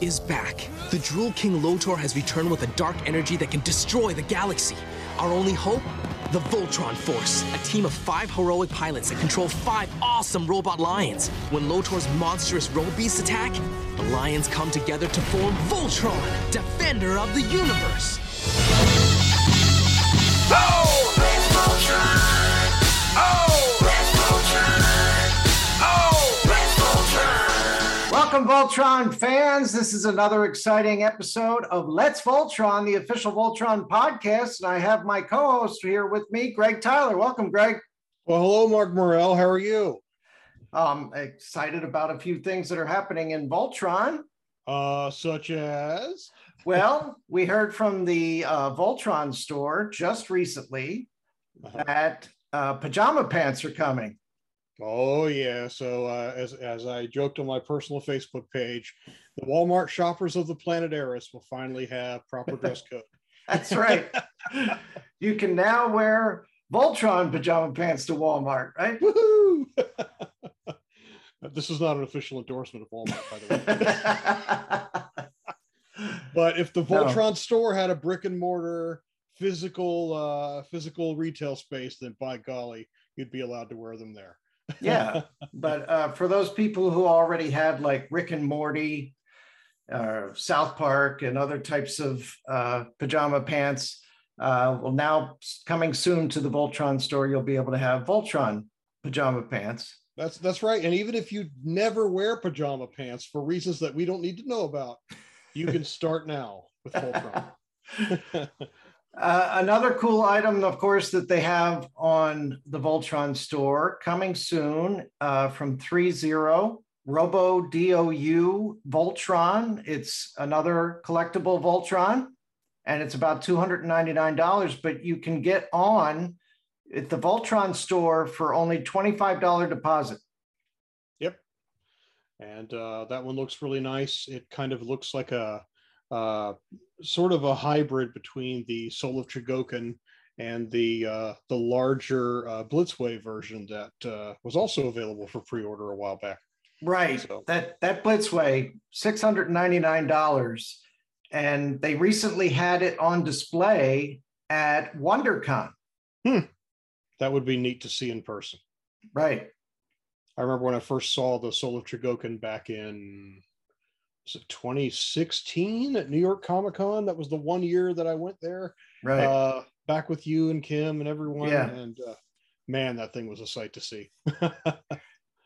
Is back. The Drule King Lotor has returned with a dark energy that can destroy the galaxy. Our only hope? The Voltron Force, a team of five heroic pilots that control five awesome robot lions. When Lotor's monstrous robot beasts attack, the lions come together to form Voltron, defender of the universe. Oh! Voltron! Welcome, Voltron fans. This is another exciting episode of Let's Voltron, the official Voltron podcast. And I have my co host here with me, Greg Tyler. Welcome, Greg. Well, hello, Mark Morrell. How are you? Um, excited about a few things that are happening in Voltron. Uh, such as Well, we heard from the uh, Voltron store just recently Uh-huh. that uh, pajama pants are coming. Oh yeah. So uh, as as I joked on my personal Facebook page, the Walmart shoppers of the planet Arus will finally have proper dress code. That's right. you can now wear Voltron pajama pants to Walmart, right? Woohoo! this is not an official endorsement of Walmart, by the way. But if the No. Voltron store had a brick and mortar physical uh physical retail space, then by golly, you'd be allowed to wear them there. Yeah but uh, for those people who already had like rick and morty uh, south park and other types of uh, pajama pants uh, well now coming soon to the voltron store you'll be able to have voltron pajama pants That's that's right. And even if you never wear pajama pants for reasons that we don't need to know about, you can start now with Voltron. Uh, another cool item, of course, that they have on the Voltron store coming soon uh, from 3.0 Robo DOU Voltron. It's another collectible Voltron, and it's about $299, but you can get on at the Voltron store for only $25 deposit. Yep. And uh, that one looks really nice. It kind of looks like a uh, sort of a hybrid between the Soul of Chogokin and the uh, the larger uh, Blitzway version that uh, was also available for pre-order a while back. Right. So- That that Blitzway, six hundred ninety nine dollars, and they recently had it on display at WonderCon. Hmm. That would be neat to see in person. Right. I remember when I first saw the Soul of Chogokin back in was it 2016 at New York Comic Con. That was the one year that I went there. Right. Uh, back with you and Kim and everyone. Yeah. And uh, man, that thing was a sight to see.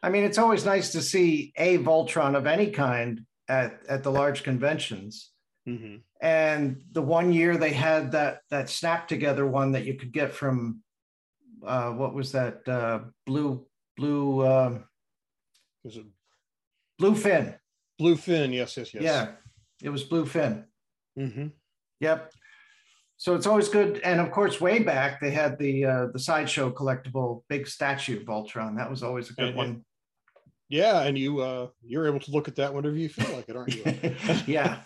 I mean, it's always nice to see a Voltron of any kind at at the large conventions. Mhm. And the one year they had that that snap together one that you could get from uh, what was that uh, blue blue uh, Was it blue fin? Blue Fin? Yes, yes, yes. Yeah, it was blue fin. hmm Yep. So it's always good, and of course, way back they had the uh, the sideshow collectible big statue Voltron. That was always a good And- one. Yeah, and you uh, you're able to look at that whenever you feel like it, aren't you? yeah,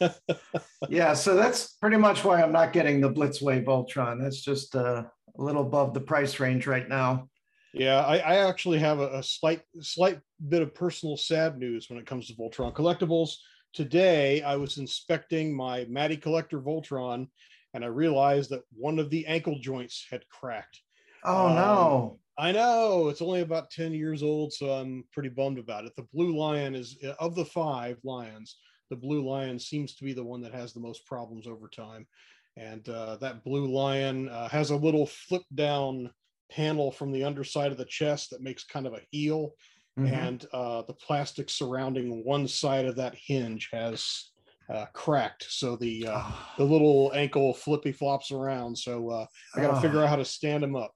yeah. So that's pretty much why I'm not getting the Blitzway Voltron. That's just uh, a little above the price range right now. Yeah, I, I actually have a, a slight slight bit of personal sad news when it comes to Voltron collectibles. Today, I was inspecting my Matty Collector Voltron, and I realized that one of the ankle joints had cracked. Oh Um, no! I know it's only about 10 years old, so I'm pretty bummed about it. The blue lion is of the five lions, the blue lion seems to be the one that has the most problems over time. And uh, that blue lion uh, has a little flip down panel from the underside of the chest that makes kind of a heel. Mhm. And uh, the plastic surrounding one side of that hinge has uh, cracked. So the uh, the little ankle flippy flops around. So uh, I got to Ah. figure out how to stand him up.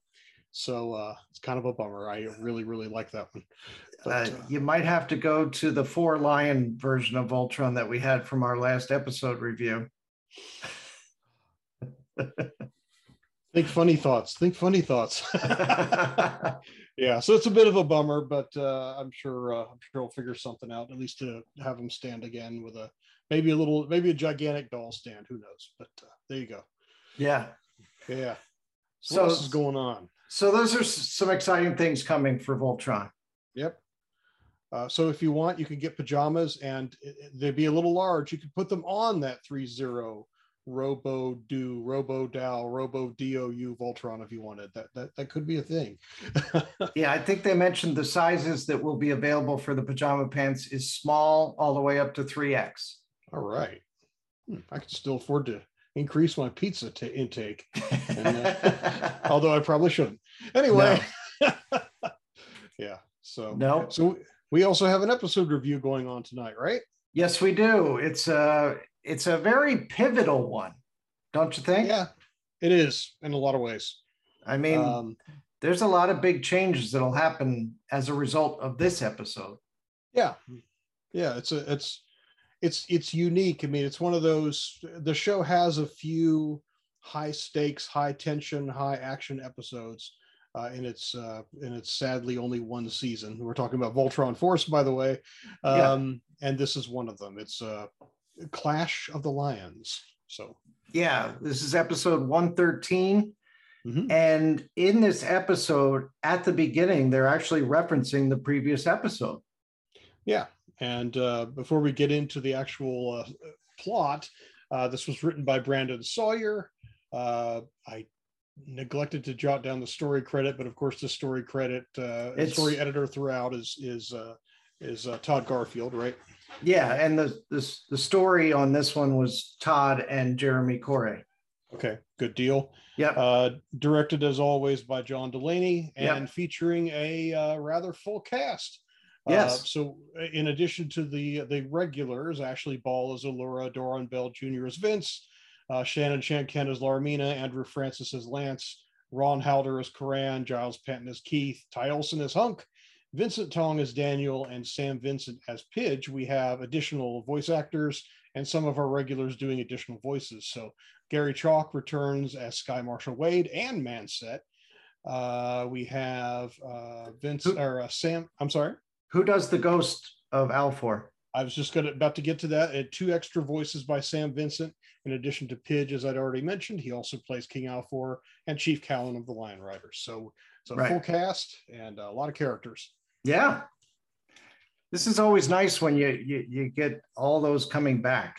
So uh, it's kind of a bummer. I really, really like that one. But, Uh, you might have to go to the four lion version of Voltron that we had from our last episode review. think funny thoughts. Think funny thoughts. yeah. So it's a bit of a bummer, but uh, I'm sure uh, I'm sure we'll figure something out. At least to have him stand again with a maybe a little, maybe a gigantic doll stand. Who knows? But uh, there you go. yeah. Yeah. So, So- what else is going on? So those are some exciting things coming for Voltron. Yep. Uh, so if you want, you can get pajamas and it- they'd be a little large. You could put them on that 3-0 Robo Do, Robo Dow, Robo DOU Voltron if you wanted. That that, that could be a thing. Yeah, I think they mentioned the sizes that will be available for the pajama pants is small all the way up to 3X. All right. Hmm, I can still afford to increase my pizza ta intake, uh, although I probably shouldn't. Anyway. yeah. So No. So we also have an episode review going on tonight, right? Yes, we do. It's a it's a very pivotal one, don't you think? Yeah, it is in a lot of ways. I mean, Um, there's a lot of big changes that'll happen as a result of this episode. yeah, yeah. It's a it's it's it's unique. I mean, it's one of those. The show has a few high stakes, high tension, high action episodes. Uh, in its uh, in its sadly only one season. We're talking about Voltron Force, by the way, Yeah. um, and this is one of them. It's uh, Clash of the Lions. So Yeah, this is episode 113. Mhm. And in this episode, at the beginning, they're actually referencing the previous episode. Yeah, and uh, before we get into the actual uh, plot, uh, this was written by Brandon Sawyer. Uh, I neglected to jot down the story credit, but of course, the story credit, uh, story editor throughout is is uh, is uh, Todd Garfield, right? Yeah, and the this the story on this one was Todd and Jeremy Corray. Okay, good deal. Yep. Uh, directed as always by John Delaney Yep. and featuring a uh, rather full cast. Uh, Yes. so, in addition to the the regulars, Ashley Ball as Allura, Doran Bell Jr. as Vince, uh, Shannon Chan-Kent as Larmina, Andrew Francis as Lance, Ron Halder as Coran, Giles Panton as Keith, Ty Olsson as Hunk, Vincent Tong as Daniel, and Sam Vincent as Pidge. We have additional voice actors and some of our regulars doing additional voices. So Gary Chalk returns as Sky Marshall Wade and Manset. Uh, we have uh, Vince Who- or uh, Sam. I'm sorry. Who does the ghost of Alfor? I was just gonna about to get to that. And two extra voices by Sam Vincent, in addition to Pidge, as I'd already mentioned. He also plays King Alfor and Chief Callan of the Lion Riders. So a Right. full cast and a lot of characters. Yeah. This is always nice when you you, you get all those coming back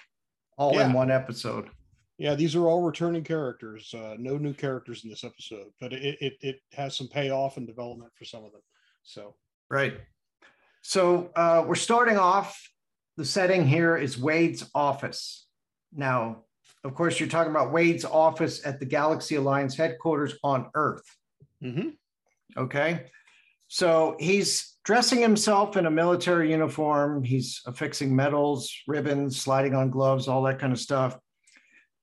all in one episode. Yeah, these are all returning characters. Uh, no new characters in this episode, but it, it it has some payoff and development for some of them. So Right. So uh, we're starting off. The setting here is Wade's office. Now, of course, you're talking about Wade's office at the Galaxy Alliance headquarters on Earth. mhm. Okay. So he's dressing himself in a military uniform. He's affixing medals, ribbons, sliding on gloves, all that kind of stuff.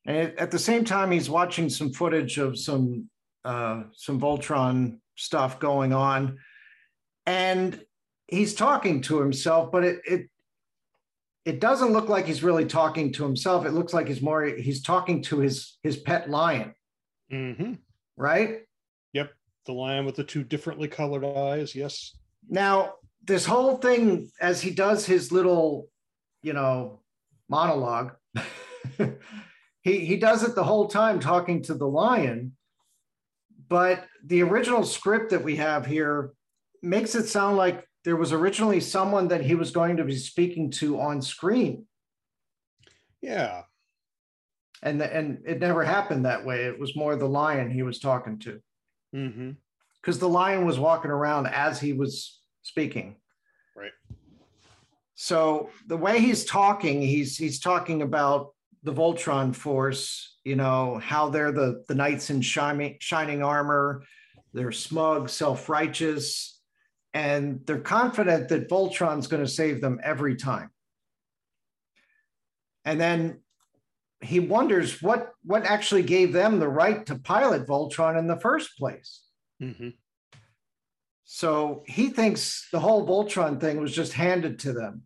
And at- the same time, he's watching some footage of some uh, some Voltron stuff going on, and he's talking to himself. But it it it doesn't look like he's really talking to himself. It looks like he's more he's talking to his his pet lion, Mhm. right? The lion with the two differently colored eyes. Yes. Now, this whole thing, as he does his little, you know, monologue, he he does it the whole time talking to the lion. But the original script that we have here makes it sound like there was originally someone that he was going to be speaking to on screen, Yeah. and and it never happened that way. It was more the lion he was talking to hmm because the lion was walking around as he was speaking. Right. So the way he's talking, he's he's talking about the Voltron Force, you know, how they're the the knights in shining shining armor, they're smug, self-righteous, and they're confident that Voltron's going to save them every time. And then he wonders what what actually gave them the right to pilot Voltron in the first place. hmm So he thinks the whole Voltron thing was just handed to them,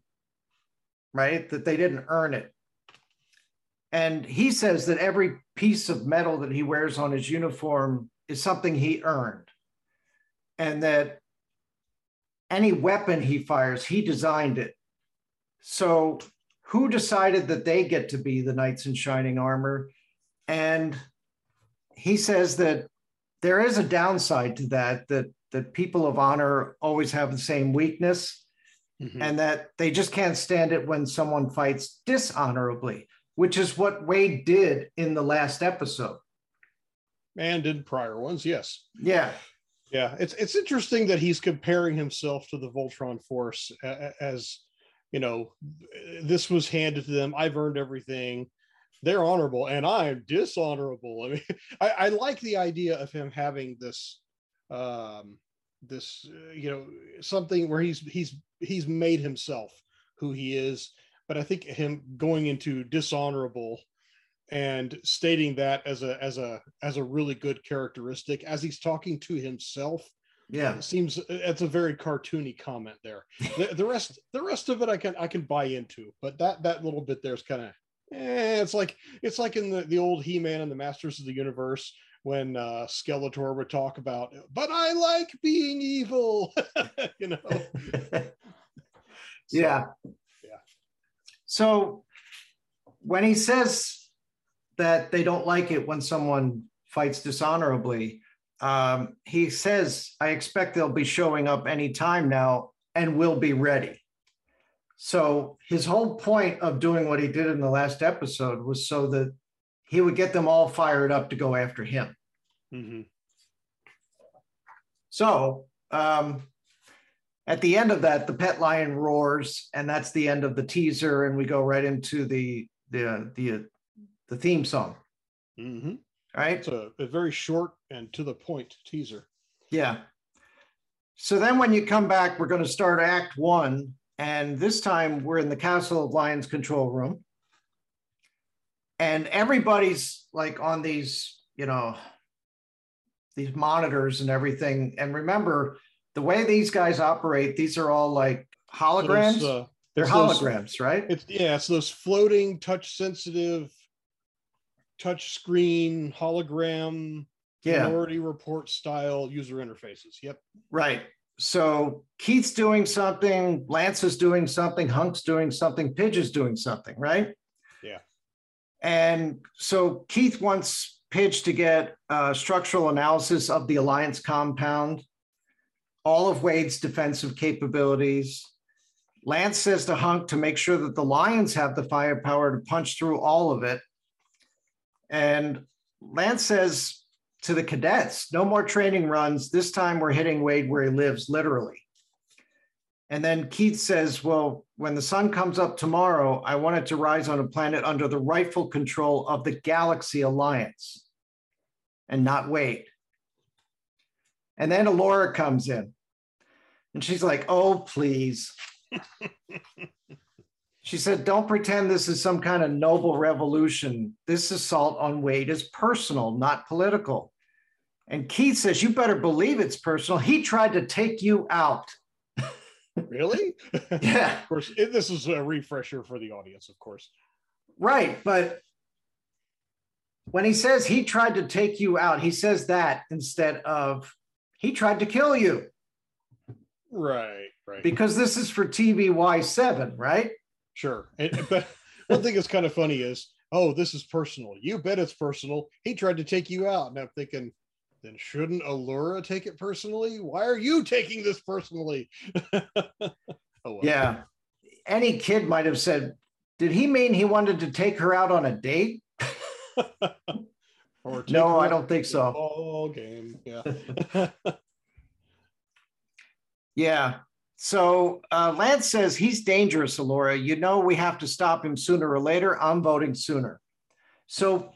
right? That they didn't earn it. And he says that every piece of metal that he wears on his uniform is something he earned. And that any weapon he fires, he designed it. So who decided that they get to be the knights in shining armor? And he says that there is a downside to that, that that people of honor always have the same weakness Mhm. and that they just can't stand it when someone fights dishonorably, which is what Wade did in the last episode. and in prior ones, yes. Yeah. Yeah, it's it's interesting that he's comparing himself to the Voltron Force as you know, this was handed to them. I've earned everything. They're honorable, and I'm dishonorable. I mean, I, I like the idea of him having this, um, this uh, you know, something where he's he's he's made himself who he is. But I think him going into dishonorable and stating that as a as a as a really good characteristic as he's talking to himself Yeah. it seems it's a very cartoony comment there the, the rest the rest of it i can i can buy into but that that little bit there is kind of eh, it's like it's like in the the old he-man and the masters of the universe when uh skeletor would talk about but i like being evil you know So, yeah. yeah. So when he says that they don't like it when someone fights dishonorably, um, he says, I expect they'll be showing up anytime now and we'll be ready. So his whole point of doing what he did in the last episode was so that he would get them all fired up to go after him. mhm. So um, at the end of that, the pet lion roars, and that's the end of the teaser, and we go right into the the the the theme song. Mhm. Right? it's a, a very short and to the point teaser Yeah. So then when you come back, we're going to start Act One, and this time we're in the Castle of Lions control room, and everybody's like on these, you know, these monitors and everything. And remember, the way these guys operate, these are all like holograms. Those, uh, They're it's those- holograms, right? It's yeah, it's those floating, touch sensitive, touch screen hologram Yeah, minority report style user interfaces. Yep. right. So Keith's doing something, Lance is doing something, Hunk's doing something, Pidge is doing something, right? Yeah. And so Keith wants Pidge to get uh, structural analysis of the Alliance compound, all of Wade's defensive capabilities. Lance says to Hunk to make sure that the Lions have the firepower to punch through all of it. And Lance says to the cadets, no more training runs. This time we're hitting Wade where he lives, literally. And then Keith says, Well, when the sun comes up tomorrow, I want it to rise on a planet under the rightful control of the Galaxy Alliance and not Wade. And then Allura comes in and she's like, Oh, please. she said, Don't pretend this is some kind of noble revolution. This assault on Wade is personal, not political. And Keith says, You better believe it's personal. He tried to take you out. Really? yeah. of course, this is a refresher for the audience, of course. Right. But when he says he tried to take you out, he says that instead of he tried to kill you Right. Right. because this is for TVY7, right? Sure. And, but one thing that's kind of funny is, oh, this is personal. You bet it's personal. He tried to take you out. And I'm thinking, then shouldn't Allura take it personally? Why are you taking this personally? oh, well. Yeah. Any kid might have said, Did he mean he wanted to take her out on a date? Or No, I don't think so. Ball game. Yeah. Yeah. So uh, Lance says he's dangerous, Allura. You know we have to stop him sooner or later. I'm voting sooner. So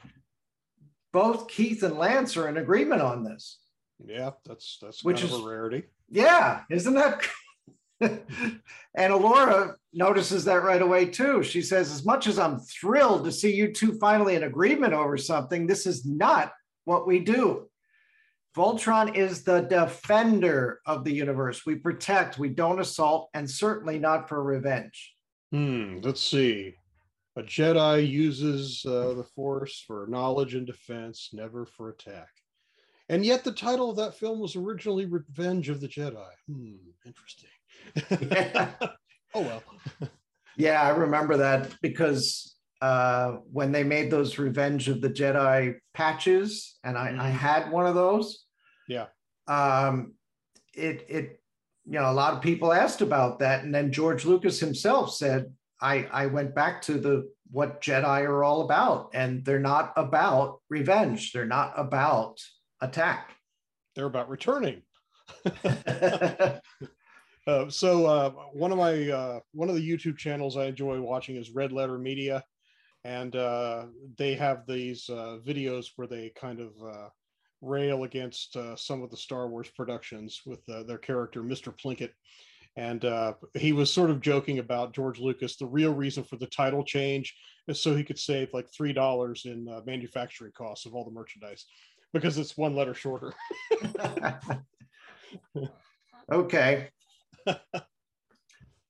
both Keith and Lance are in agreement on this. yeah, that's that's Which kind of is- a rarity. Yeah, isn't that? and Allura notices that right away too. She says, "As much as I'm thrilled to see you two finally in agreement over something, this is not what we do. Voltron is the defender of the universe. We protect, we don't assault, and certainly not for revenge." Hmm, let's see. A Jedi uses uh, the Force for knowledge and defense, never for attack. And yet, the title of that film was originally Revenge of the Jedi. Hmm, interesting. oh well. Yeah, I remember that because uh, when they made those Revenge of the Jedi patches, and I, I Mhm. had one of those. Yeah. Um, it it you know, a lot of people asked about that. And then George Lucas himself said, I, I went back to the what Jedi are all about, and they're not about revenge. They're not about attack. They're about returning. Uh, so uh, one of my uh, one of the YouTube channels I enjoy watching is Red Letter Media, and uh, they have these uh, videos where they kind of uh, rail against uh, some of the Star Wars productions with uh, their character Mr. Plinkett. And uh, he was sort of joking about George Lucas. The real reason for the title change is so he could save like three dollars in manufacturing costs of all the merchandise, because it's one letter shorter. okay.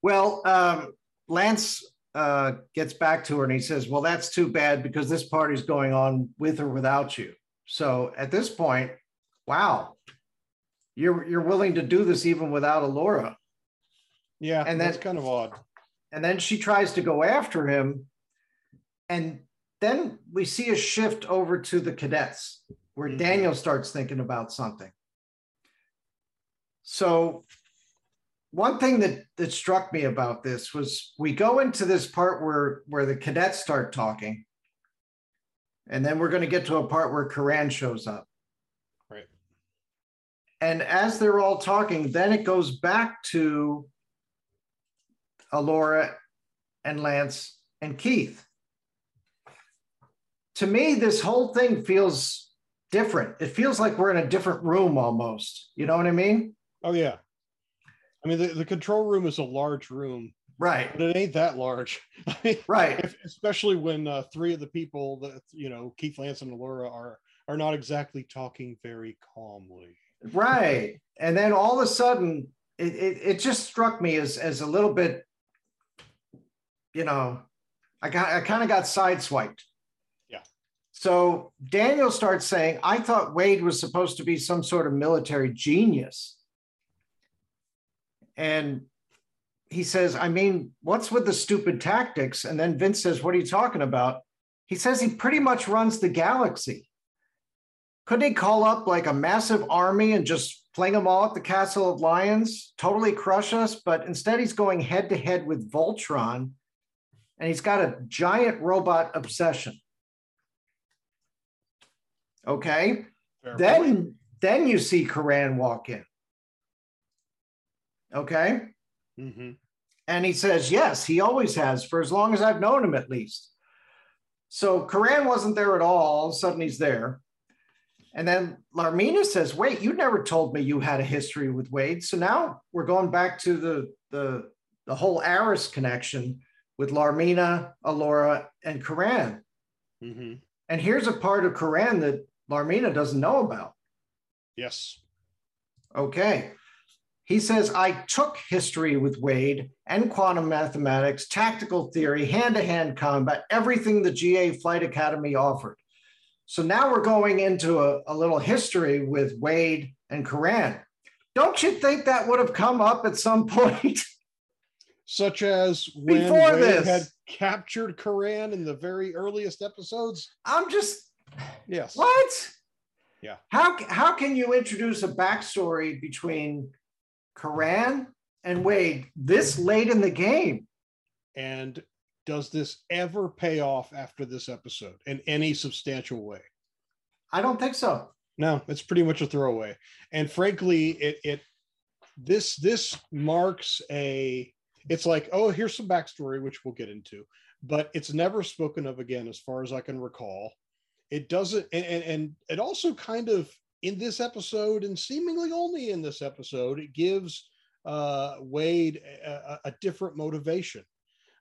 well, um, Lance uh, gets back to her and he says, Well, that's too bad because this party's going on with or without you. So at this point, wow, you're you're willing to do this even without Allura. Yeah, And and that's kind of odd. And then she tries to go after him. And then we see a shift over to the cadets where Mhm. Daniel starts thinking about something. So one thing that that struck me about this was we go into this part where where the cadets start talking. And then we're going to get to a part where Coran shows up. Right. And as they're all talking, then it goes back to Allura and Lance and Keith. To me, this whole thing feels different. It feels like we're in a different room almost. You know what I mean? Oh yeah. I mean, the, the control room is a large room, Right, but it ain't that large. I mean, right. if, especially when uh, three of the people that you know, Keith Lance and Laura, are are not exactly talking very calmly. Right. And then all of a sudden, it, it, it just struck me as, as a little bit, you know, I got I kind of got sideswiped. Yeah. So Daniel starts saying, I thought Wade was supposed to be some sort of military genius. And he says, I mean, what's with the stupid tactics? And then Vince says, What are you talking about? He says he pretty much runs the galaxy. Couldn't he call up like a massive army and just fling them all at the Castle of Lions, totally crush us? But instead, he's going head to head with Voltron, and he's got a giant robot obsession. Okay, Fair point. then then you see Coran walk in. Okay, Mhm. and he says, Yes, he always has, for as long as I've known him, at least. So Coran wasn't there at all. All of a sudden, he's there. And then Larmina says, Wait, you never told me you had a history with Wade. So now we're going back to the, the, the whole Arus connection with Larmina, Allura, and Coran. Mhm. And here's a part of Coran that Larmina doesn't know about. Yes. Okay. He says, I took history with Wade and quantum mathematics, tactical theory, hand to hand combat, everything the GA Flight Academy offered. So now we're going into a, a little history with Wade and Coran. Don't you think that would have come up at some point? Such as when Before Wade this. had captured Coran in the very earliest episodes. I'm just, Yes. what? Yeah. How, how can you introduce a backstory between Coran and Wade this late in the game? And does this ever pay off after this episode in any substantial way? I don't think so. No, it's pretty much a throwaway. And frankly, it it this this marks a it's like, oh, here's some backstory, which we'll get into, but it's never spoken of again, as far as I can recall. It doesn't, and, and, and it also kind of in this episode, and seemingly only in this episode, it gives uh, Wade a, a- different motivation.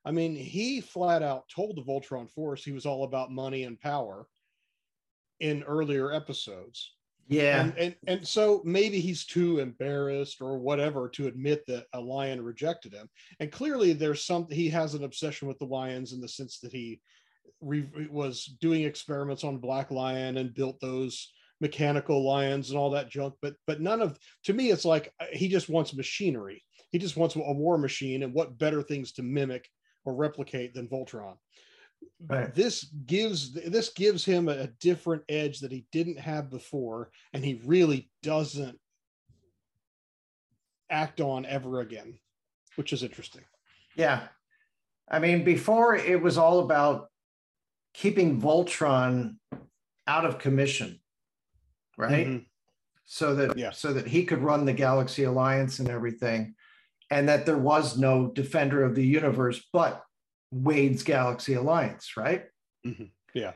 I mean, he flat out told the Voltron Force he was all about money and power in earlier episodes. Yeah. And, and and so maybe he's too embarrassed or whatever to admit that a lion rejected him. And clearly there's some he has an obsession with the lions in the sense that he re, was doing experiments on black lion and built those mechanical lions and all that junk but but none of to me it's like uh, he just wants machinery he just wants a war machine and what better things to mimic or replicate than voltron Right. this gives this gives him a different edge that he didn't have before and he really doesn't act on ever again, which is interesting. Yeah. I mean, before it was all about keeping Voltron out of commission, right? Mhm. So that Yeah. so that he could run the Galaxy Alliance and everything, and that there was no defender of the universe but Wade's Galaxy Alliance, right? Mhm. Yeah.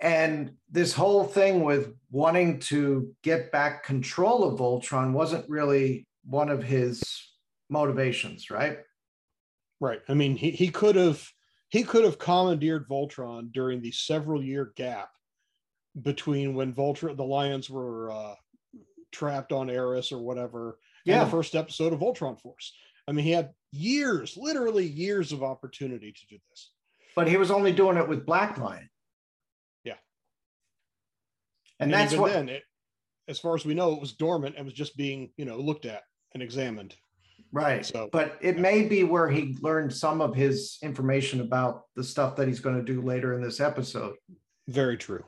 And this whole thing with wanting to get back control of Voltron wasn't really one of his motivations, right? Right. I mean, he, he could have he could have commandeered Voltron during the several year gap between when Voltron the Lions were uh, trapped on Arus or whatever, and Yeah. the first episode of Voltron Force. I mean, he had years, literally years of opportunity to do this. but he was only doing it with Black Lion. Yeah. And, that's even what then, it, as far as we know, it was dormant and was just being, you know, looked at and examined. right. So- but it may be where he learned some of his information about the stuff that he's going to do later in this episode. Very true.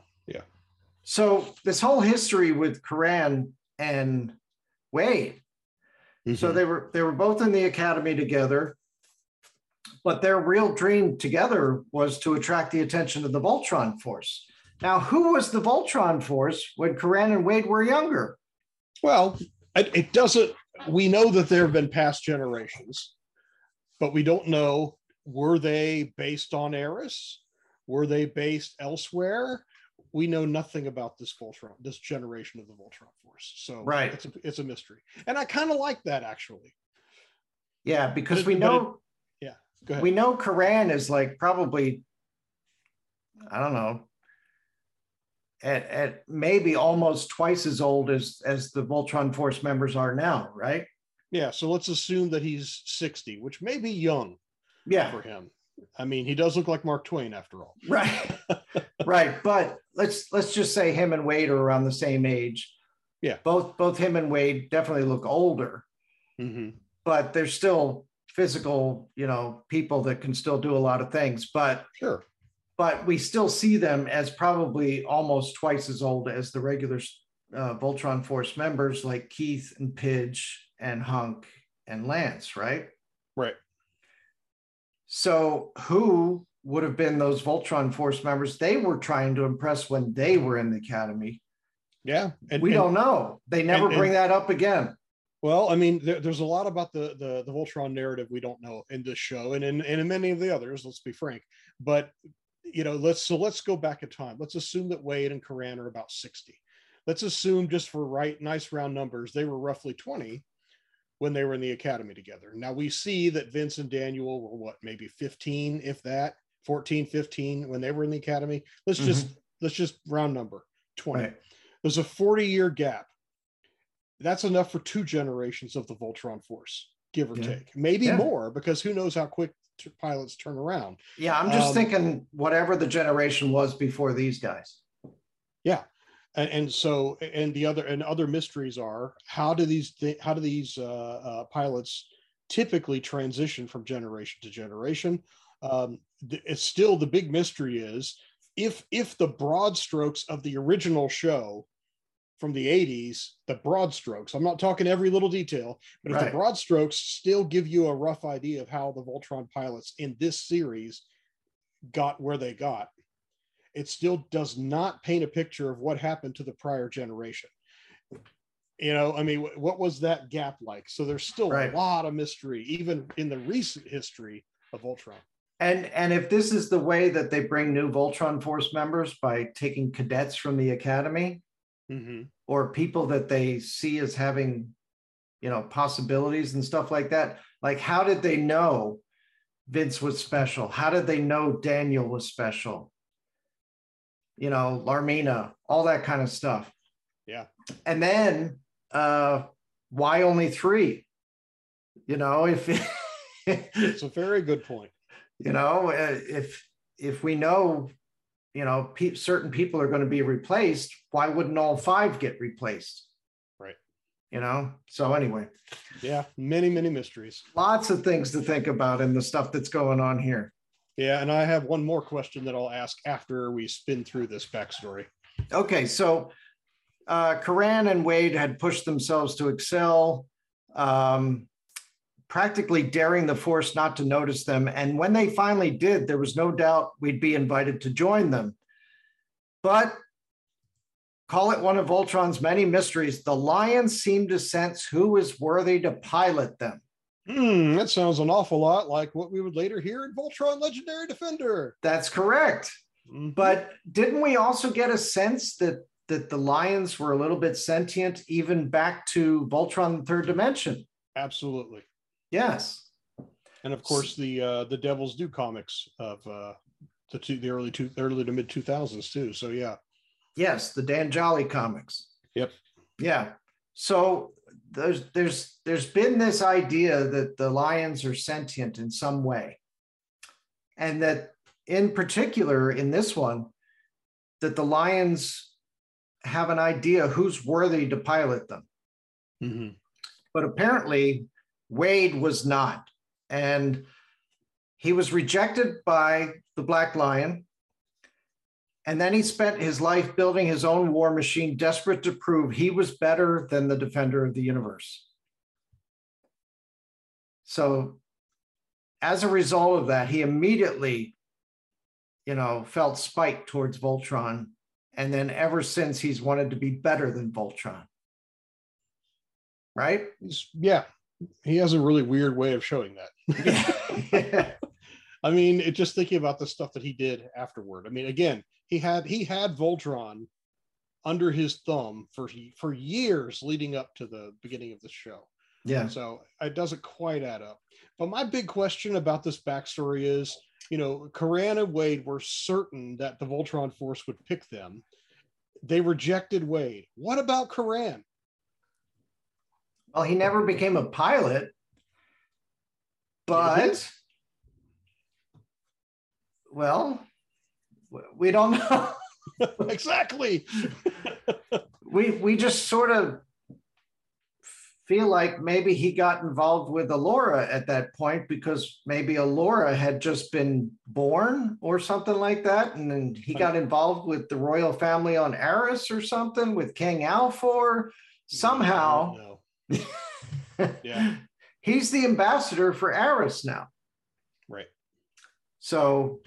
So this whole history with Coran and Wade. So Mhm. they were they were both in the academy together, but their real dream together was to attract the attention of the Voltron Force. Now, who was the Voltron Force when Coran and Wade were younger? Well, it, it doesn't. We know that there have been past generations, but we don't know were they based on Arus? Were they based elsewhere? We know nothing about this Voltron, this generation of the Voltron Force. So Right. it's a, it's a mystery, and I kind of like that actually. Yeah, because But- we know Go ahead. we know Coran is like probably, I don't know, at, at maybe almost twice as old as as the Voltron Force members are now, right? yeah, so let's assume that he's sixty, which may be young Yeah, for him. I mean, he does look like Mark Twain after all. right, right. But let's let's just say him and Wade are around the same age. Yeah. both both him and Wade definitely look older, Mhm. but they're still physical, you know, people that can still do a lot of things. But Sure. but we still see them as probably almost twice as old as the regular uh, Voltron Force members like Keith and Pidge and Hunk and Lance, right? Right. So who would have been those Voltron Force members they were trying to impress when they were in the academy? Yeah. And we and- don't know. They never and- bring that up again. Well, I mean, there, there's a lot about the, the the Voltron narrative we don't know in this show, and in and in many of the others. Let's be frank. But you know, let's so let's go back in time. Let's assume that Wade and Coran are about sixty. Let's assume, just for right, nice round numbers, they were roughly twenty when they were in the academy together. Now we see that Vince and Daniel were what, maybe 15, if that, 14, 15 when they were in the academy. Let's just let's just round number 20 Right. there's a 40 year gap. That's enough for two generations of the Voltron Force, give or Yeah. take. Maybe Yeah. more, because who knows how quick t- pilots turn around. Yeah, I'm just Um, thinking whatever the generation was before these guys. And, and so, and the other and other mysteries are how do these thi- how do these uh, uh, pilots typically transition from generation to generation? Um, it's still the big mystery is if if the broad strokes of the original show from the 80s, the broad strokes, I'm not talking every little detail, but if Right. the broad strokes still give you a rough idea of how the Voltron pilots in this series got where they got, it still does not paint a picture of what happened to the prior generation. You know, I mean, what was that gap like? So there's still Right. a lot of mystery, even in the recent history of Voltron. And and if this is the way that they bring new Voltron Force members by taking cadets from the academy Mm-hmm. or people that they see as having, you know, possibilities and stuff like that, like how did they know Vince was special? How did they know Daniel was special? You know, Larmina, all that kind of stuff. Yeah. And then uh why only three? You know, if It's a very good point. You know uh, if if we know you know pe- certain people are going to be replaced why wouldn't all five get replaced Right. you know so anyway Yeah, many, many mysteries. lots of things to think about in the stuff that's going on here Yeah, and I have one more question that I'll ask after we spin through this backstory. okay so uh Coran and Wade had pushed themselves to excel um, practically daring the Force not to notice them. And when they finally did, there was no doubt we'd be invited to join them. But call it one of Voltron's many mysteries, the Lions seem to sense who is worthy to pilot them. Hmm, that sounds an awful lot like what we would later hear in Voltron Legendary Defender. That's correct. Mhm. But didn't we also get a sense that that the lions were a little bit sentient even back to Voltron the third dimension? absolutely. Yes. And of course, the uh, the Devil's Due comics of uh, the two, the early two, early to mid two thousands too. So yeah, Yes, the Dan Jolley comics. Yep. Yeah. So there's there's there's been this idea that the lions are sentient in some way. And that in particular in this one, that the lions have an idea who's worthy to pilot them. Mhm. but apparently Wade was not. And he was rejected by the Black Lion. And then he spent his life building his own war machine, desperate to prove he was better than the defender of the universe. So, as a result of that, he immediately, you know, felt spite towards Voltron. And then ever since, he's wanted to be better than Voltron. Right? Yeah, he has a really weird way of showing that. I mean, it, just thinking about the stuff that he did afterward. I mean, again, he had he had Voltron under his thumb for for years leading up to the beginning of the show. Yeah. So it doesn't quite add up. But my big question about this backstory is, you know, Coran and Wade were certain that the Voltron Force would pick them. They rejected Wade. What about Coran? Well, he never became a pilot, but well, we don't know. exactly. we we just sort of feel like maybe he got involved with Allura at that point because maybe Allura had just been born or something like that, and then he got involved with the royal family on Arus or something with King Alfor. Somehow, No. Yeah. he's the ambassador for Arus now. Right. So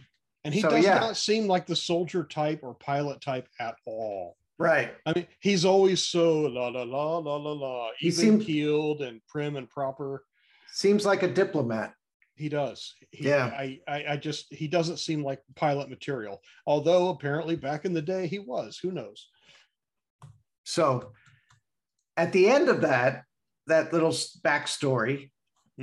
And he So, does yeah. not seem like the soldier type or pilot type at all. right, I mean, he's always so la la la la la la, He even seemed- keeled and prim and proper. seems like a diplomat. He does. He, Yeah. I, I, I just he doesn't seem like pilot material. Although apparently back in the day he was. Who knows? So at the end of that, that little backstory,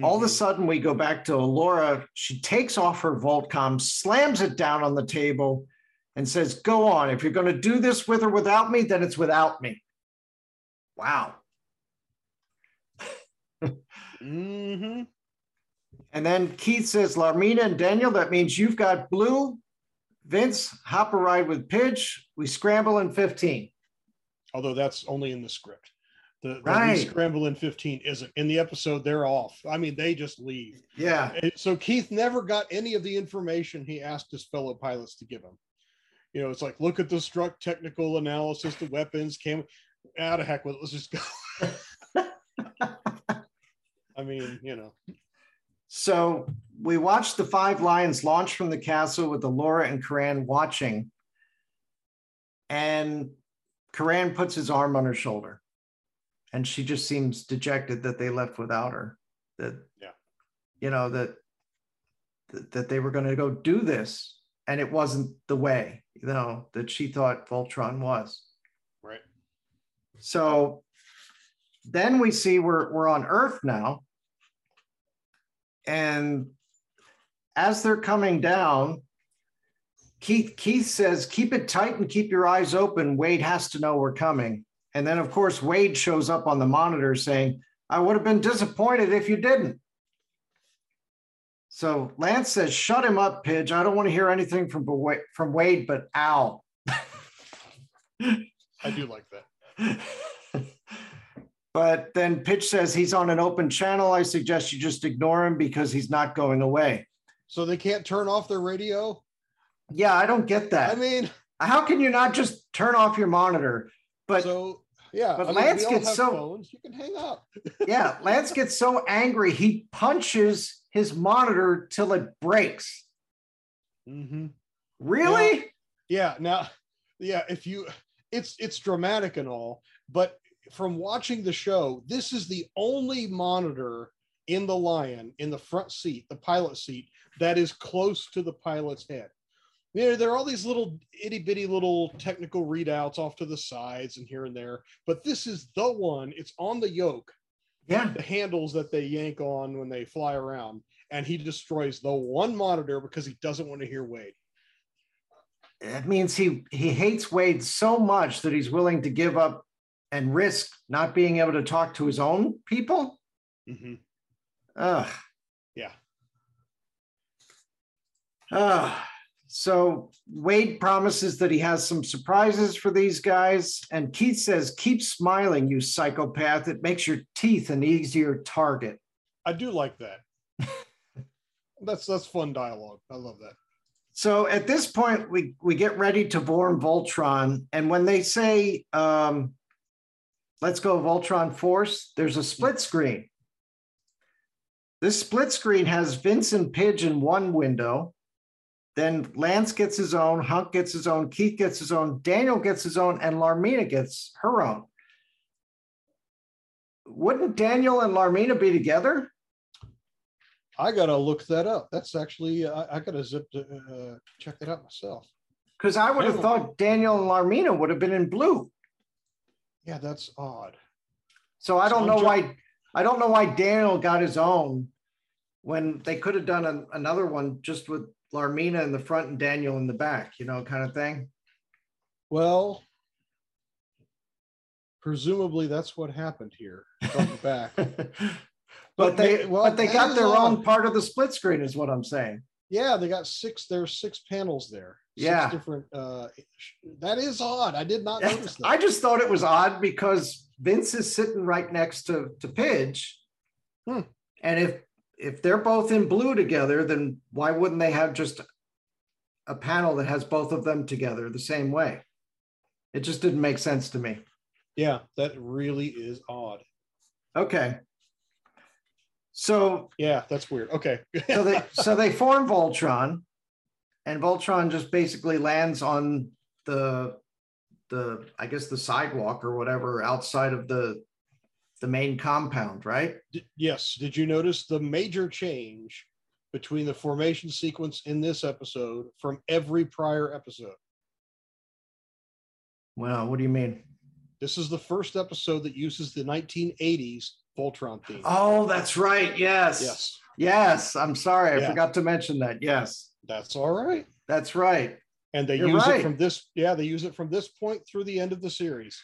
all of a Mhm. sudden we go back to Laura. She takes off her Voltcom, slams it down on the table, and says, Go on. If you're going to do this with or without me, then it's without me. Wow. Mhm. And then Keith says, Larmina and Daniel, that means you've got blue. Vince, hop a ride with Pidge. We scramble in 15. Although that's only in the script. The, the scramble in 15 isn't in the episode. They're off. I mean, they just leave. Yeah. And so Keith never got any of the information he asked his fellow pilots to give him. You know, it's like look at the struck technical analysis, the weapons came out of heck with it. Let's just go. I mean, you know, So we watched the five lions launch from the castle with the Laura and Coran watching. And Coran puts his arm on her shoulder. And she just seems dejected that they left without her. That, Yeah. you know, that that, they were going to go do this. And it wasn't the way, you know, that she thought Voltron was. right? So then we see we're we're on Earth now. And as they're coming down, Keith Keith says, "Keep it tight and keep your eyes open. Wade has to know we're coming." And then of course Wade shows up on the monitor saying, "I would have been disappointed if you didn't." So Lance says, "Shut him up, Pidge. I don't want to hear anything from from Wade, but Al." I do like that. but then Pidge says he's on an open channel. I suggest you just ignore him because he's not going away. So they can't turn off their radio. Yeah, I don't get that. I mean, How can you not just turn off your monitor? But so yeah. But I mean, Lance gets so- phones. You can hang up. Yeah, Lance gets so angry he punches his monitor till it breaks. Mm-hmm. Really? Yeah. Now, yeah. If you, it's it's dramatic and all, but from watching the show, this is the only monitor in the Lion in the front seat, the pilot seat, that is close to the pilot's head. There, there are all these little itty bitty little technical readouts off to the sides and here and there, but this is the one. It's on the yoke, Yeah. the handles that they yank on when they fly around, and he destroys the one monitor because he doesn't want to hear Wade. That means he he hates Wade so much that he's willing to give up and risk not being able to talk to his own people. Mm-hmm. Ugh. Yeah. Ugh. So Wade promises that he has some surprises for these guys. And Keith says, Keep smiling, you psychopath. It makes your teeth an easier target. I do like that. that's that's fun dialogue. I love that. So at this point, we, we get ready to form Voltron. And when they say, um, let's go Voltron Force, there's a split screen. This split screen has Vincent Pidge in one window. Then Lance gets his own, Hunk gets his own, Keith gets his own, Daniel gets his own, and Larmina gets her own. Wouldn't Daniel and Larmina be together? I gotta look that up. That's actually I, I gotta zip to, uh, check that out myself. Because I would have thought Daniel and Larmina would have been in blue. Yeah, that's odd. So I don't So know I'm why, I don't know why Daniel got his own when they could have done an- another one just with Larmina in the front and Daniel in the back, you know, kind of thing. Well, presumably that's what happened here. Front and back. But they, may- well, but they got their own part of the split screen is what I'm saying. Yeah, they got six. There's six panels there. Six Yeah. different. Uh, that is odd. I did not notice that. I just thought it was odd because Vince is sitting right next to, to Pidge. Hmm. And if, if they're both in blue together, then why wouldn't they have just a panel that has both of them together the same way? It just didn't make sense to me. yeah, that really is odd. Okay. So Yeah, that's weird. Okay. so they so they form Voltron, and Voltron just basically lands on the the I guess the sidewalk or whatever outside of the the main compound, right? D- yes. Did you notice the major change between the formation sequence in this episode from every prior episode? Well, what do you mean? This is the first episode that uses the 1980s Voltron theme. Oh, that's right. Yes. yes, Yes. I'm sorry. I Yeah. forgot to mention that. Yes. that's all right. That's right. And they You're use right. it from this. Yeah, they use it from this point through the end of the series.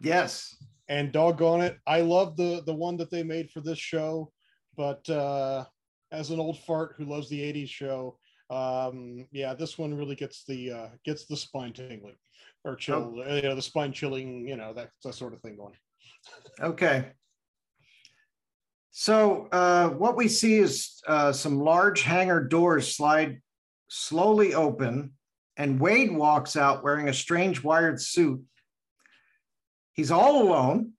Yes. And doggone it, I love the the one that they made for this show. But uh, as an old fart who loves the '80s show, um, yeah, this one really gets the uh, gets the spine tingling or chill, uh, you know, the spine chilling, you know, that that sort of thing going. Okay. So uh, what we see is uh, some large hangar doors slide slowly open, and Wade walks out wearing a strange wired suit. He's all alone.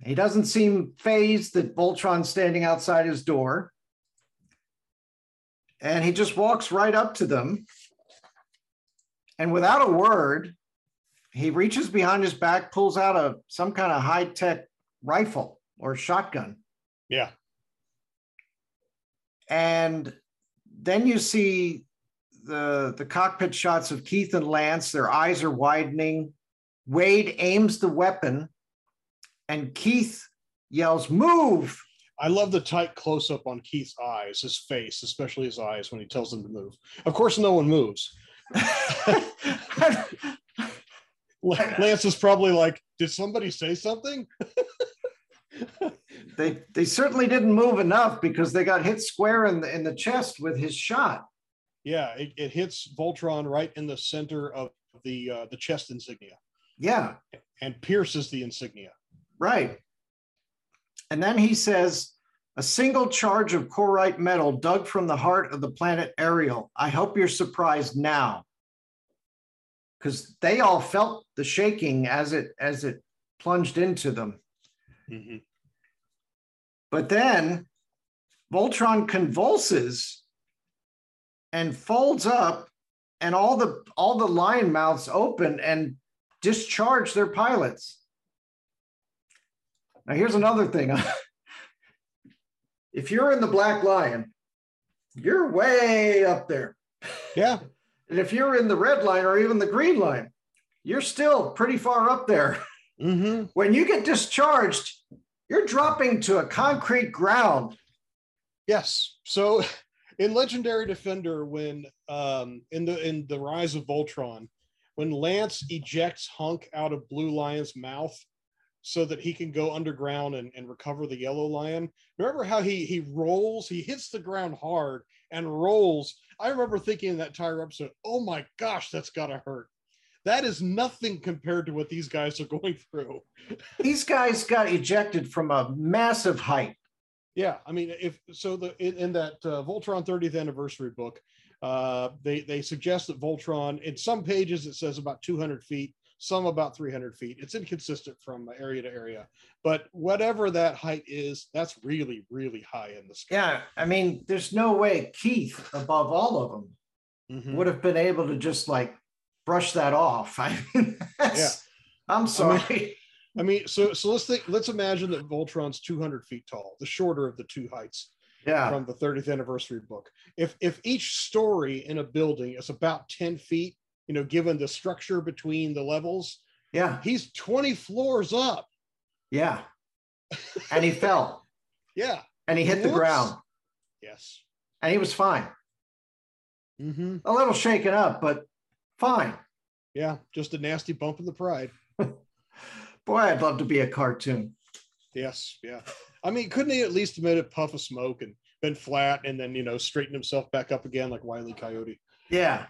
He doesn't seem phased that Voltron's standing outside his door. And he just walks right up to them. And without a word, he reaches behind his back, pulls out a some kind of high-tech rifle or shotgun. Yeah, And then you see the the cockpit shots of Keith and Lance. Their eyes are widening. Wade aims the weapon, and Keith yells, "Move!" I love the tight close up on Keith's eyes, his face, especially his eyes when he tells them to move. Of course, no one moves. Lance is probably like, "Did somebody say something?" they they certainly didn't move enough because they got hit square in the in the chest with his shot. Yeah, it, it hits Voltron right in the center of the uh, the chest insignia Yeah, and pierces the insignia. right. And then he says, "A single charge of corite metal dug from the heart of the planet Ariel. I hope you're surprised now." Because they all felt the shaking as it as it plunged into them. Mhm. But then Voltron convulses and folds up, and all the all the lion mouths open and discharge their pilots. Now here's another thing. if you're in the Black Lion, you're way up there. Yeah. And if you're in the red line or even the green line, you're still pretty far up there. hmm When you get discharged, you're dropping to a concrete ground. Yes. So in Legendary Defender, when um in the in the Rise of Voltron, when Lance ejects Hunk out of Blue Lion's mouth so that he can go underground and, and recover the yellow lion. Remember how he he rolls, he hits the ground hard and rolls. I remember thinking in that entire episode, oh my gosh, that's gotta hurt. That is nothing compared to what these guys are going through. These guys got ejected from a massive height. Yeah, I mean, if so, the in, in that uh, Voltron 30th anniversary book, uh, they they suggest that Voltron in some pages it says about 200 feet, some about 300 feet. It's inconsistent from area to area, but whatever that height is, that's really really high in the sky. Yeah, I mean, there's no way Keith, above all of them, Mhm. would have been able to just like brush that off. I mean, Yeah. I'm sorry. I mean, so so let's think. Let's imagine that Voltron's 200 feet tall, the shorter of the two heights. Yeah, from the 30th anniversary book. If if each story in a building is about 10 feet, you know, given the structure between the levels, yeah, he's 20 floors up. yeah. And he fell Yeah. and he hit the ground Yes. and he was fine. hmm A little shaken up, but fine. Yeah. Just a nasty bump in the pride. Boy, I'd love to be a cartoon. Yes. Yeah. I mean, couldn't he at least have made a puff of smoke and been flat and then, you know, straighten himself back up again like Wiley Coyote? Yeah,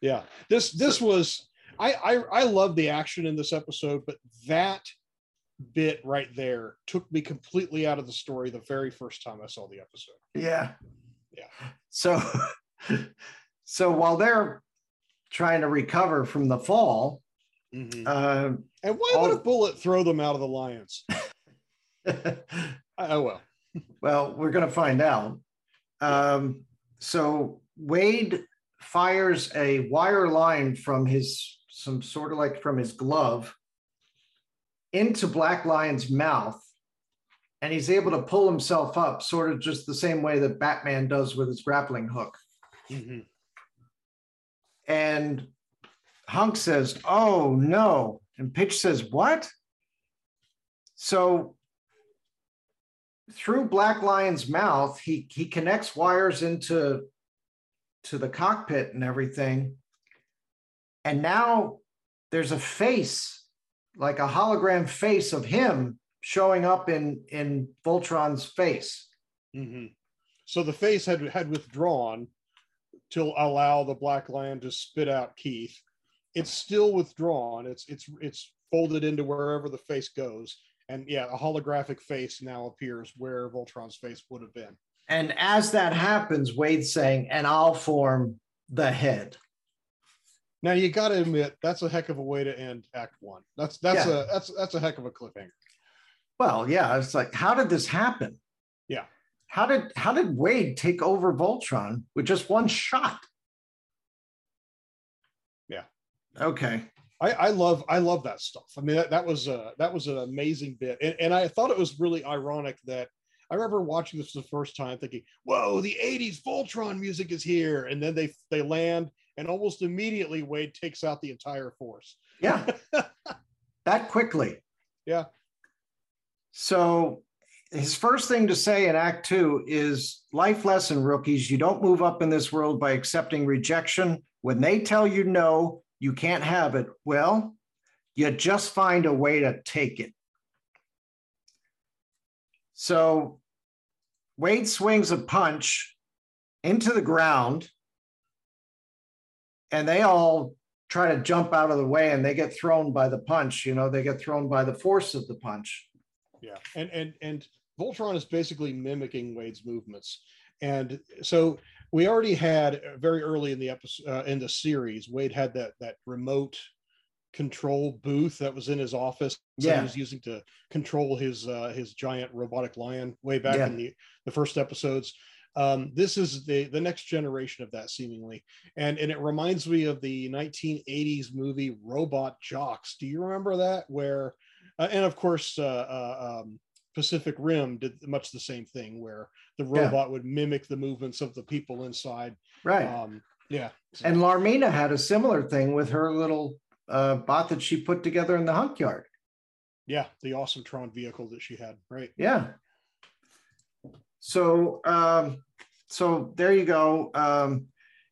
Yeah. This this was I I I love the action in this episode, but that bit right there took me completely out of the story the very first time I saw the episode. yeah, Yeah. So, so while they're trying to recover from the fall, uh, and why would a bullet throw them out of the lions? Oh well. well, we're going to find out. Um, so Wade fires a wire line from his, some sort of like from his glove into Black Lion's mouth. And he's able to pull himself up, sort of just the same way that Batman does with his grappling hook. Mhm. And Hunk says, Oh no. And Pidge says, What? So through Black Lion's mouth, he he connects wires into to the cockpit and everything. And now there's a face, like a hologram face of him showing up in in Voltron's face. Mhm. So the face had had withdrawn to allow the black lion to spit out Keith. It's still withdrawn. It's it's it's folded into wherever the face goes. And yeah, a holographic face now appears where Voltron's face would have been. And as that happens, Wade's saying, and I'll form the head. Now you got to admit that's a heck of a way to end Act One. That's that's Yeah. a that's that's a heck of a cliffhanger. Well, yeah, it's like, how did this happen? Yeah. How did how did Wade take over Voltron with just one shot? Yeah. Okay. I, I love I love that stuff. I mean that, that was a that was an amazing bit, and, and I thought it was really ironic that I remember watching this the first time, thinking, "Whoa, the '80s Voltron music is here!" And then they they land, and almost immediately Wade takes out the entire force. Yeah. that quickly. Yeah. So his first thing to say in Act Two is life lesson, rookies. You don't move up in this world by accepting rejection. When they tell you no, you can't have it. Well, you just find a way to take it. So Wade swings a punch into the ground, and they all try to jump out of the way and they get thrown by the punch. You know, they get thrown by the force of the punch. Yeah, and and and Voltron is basically mimicking Wade's movements, and so we already had uh, very early in the episode uh, in the series, Wade had that that remote control booth that was in his office that Yeah. he was using to control his uh, his giant robotic lion way back Yeah. in the, the first episodes. Um, this is the the next generation of that seemingly, and and it reminds me of the 1980s movie Robot Jox. Do you remember that? Where, uh, and of course, uh, uh, um, Pacific Rim did much the same thing, where the Yeah. robot would mimic the movements of the people inside. Right. Um, yeah, So- and Larmina had a similar thing with her little uh, bot that she put together in the hunk yard. yeah, the awesome Tron vehicle that she had. Right. Yeah. So, um, so there you go. Um,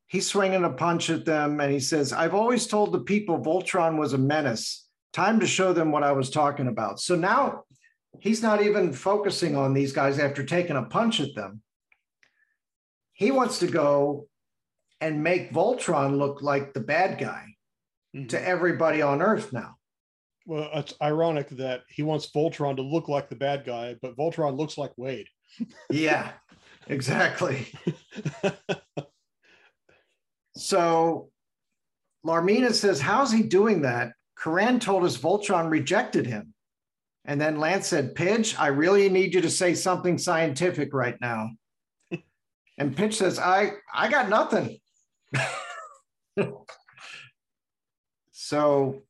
he's swinging a punch at them and he says, I've always told the people Voltron was a menace. Time to show them what I was talking about. So now he's not even focusing on these guys after taking a punch at them. He wants to go and make Voltron look like the bad guy Mhm. to everybody on Earth now. Well, it's ironic that he wants Voltron to look like the bad guy, but Voltron looks like Wade. Yeah, exactly. So Larmina says, How's he doing that? Coran told us Voltron rejected him. And then Lance said, Pidge, I really need you to say something scientific right now. and Pidge says, I I got nothing. so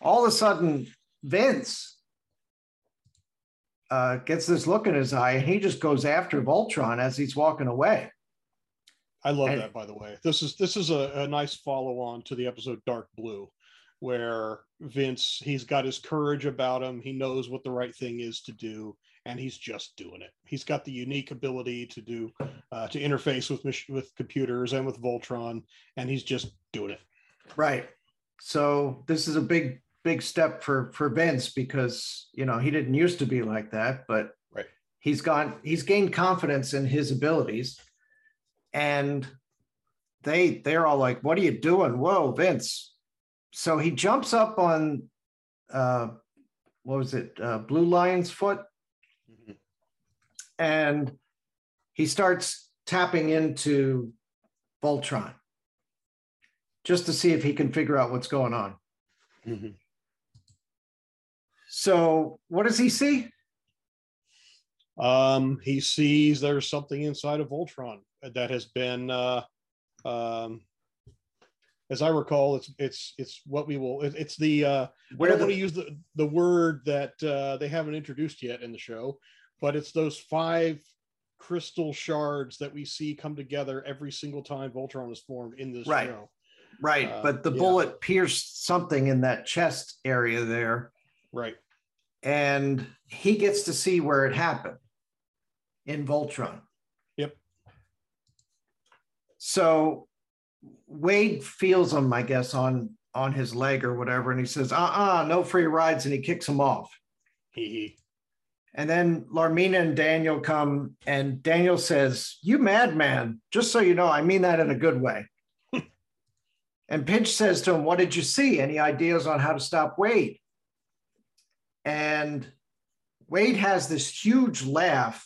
all of a sudden, Vince uh, gets this look in his eye and he just goes after Voltron as he's walking away. I love And- that, by the way. This is this is a, a nice follow on to the episode Dark Blue, where Vince he's got his courage about him. He knows what the right thing is to do, and he's just doing it. He's got the unique ability to do uh, to interface with with computers and with Voltron, and he's just doing it. Right. So this is a big, big step for for Vince because you know he didn't used to be like that, but Right. he's gone, he's gained confidence in his abilities, and they they're all like, "What are you doing? Whoa, Vince!" So he jumps up on, uh, what was it, uh, Blue Lion's foot, and he starts tapping into Voltron just to see if he can figure out what's going on. So, what does he see? Um, he sees there's something inside of Voltron that has been, uh, um, as I recall, it's it's it's what we will. It's the. Uh, I Where don't the want to use the the word that uh, they haven't introduced yet in the show, but it's those five crystal shards that we see come together every single time Voltron is formed in this Right. show. right, uh, but the yeah. bullet pierced something in that chest area there, Right. and he gets to see where it happened in Voltron. Yep. So Wade feels him, I guess, on on his leg or whatever, and he says, "Uh-uh, no free rides," and he kicks him off. He. And then Larmina and Daniel come, and Daniel says, You madman, just so you know, I mean that in a good way. and Pidge says to him, What did you see? Any ideas on how to stop Wade? And Wade has this huge laugh.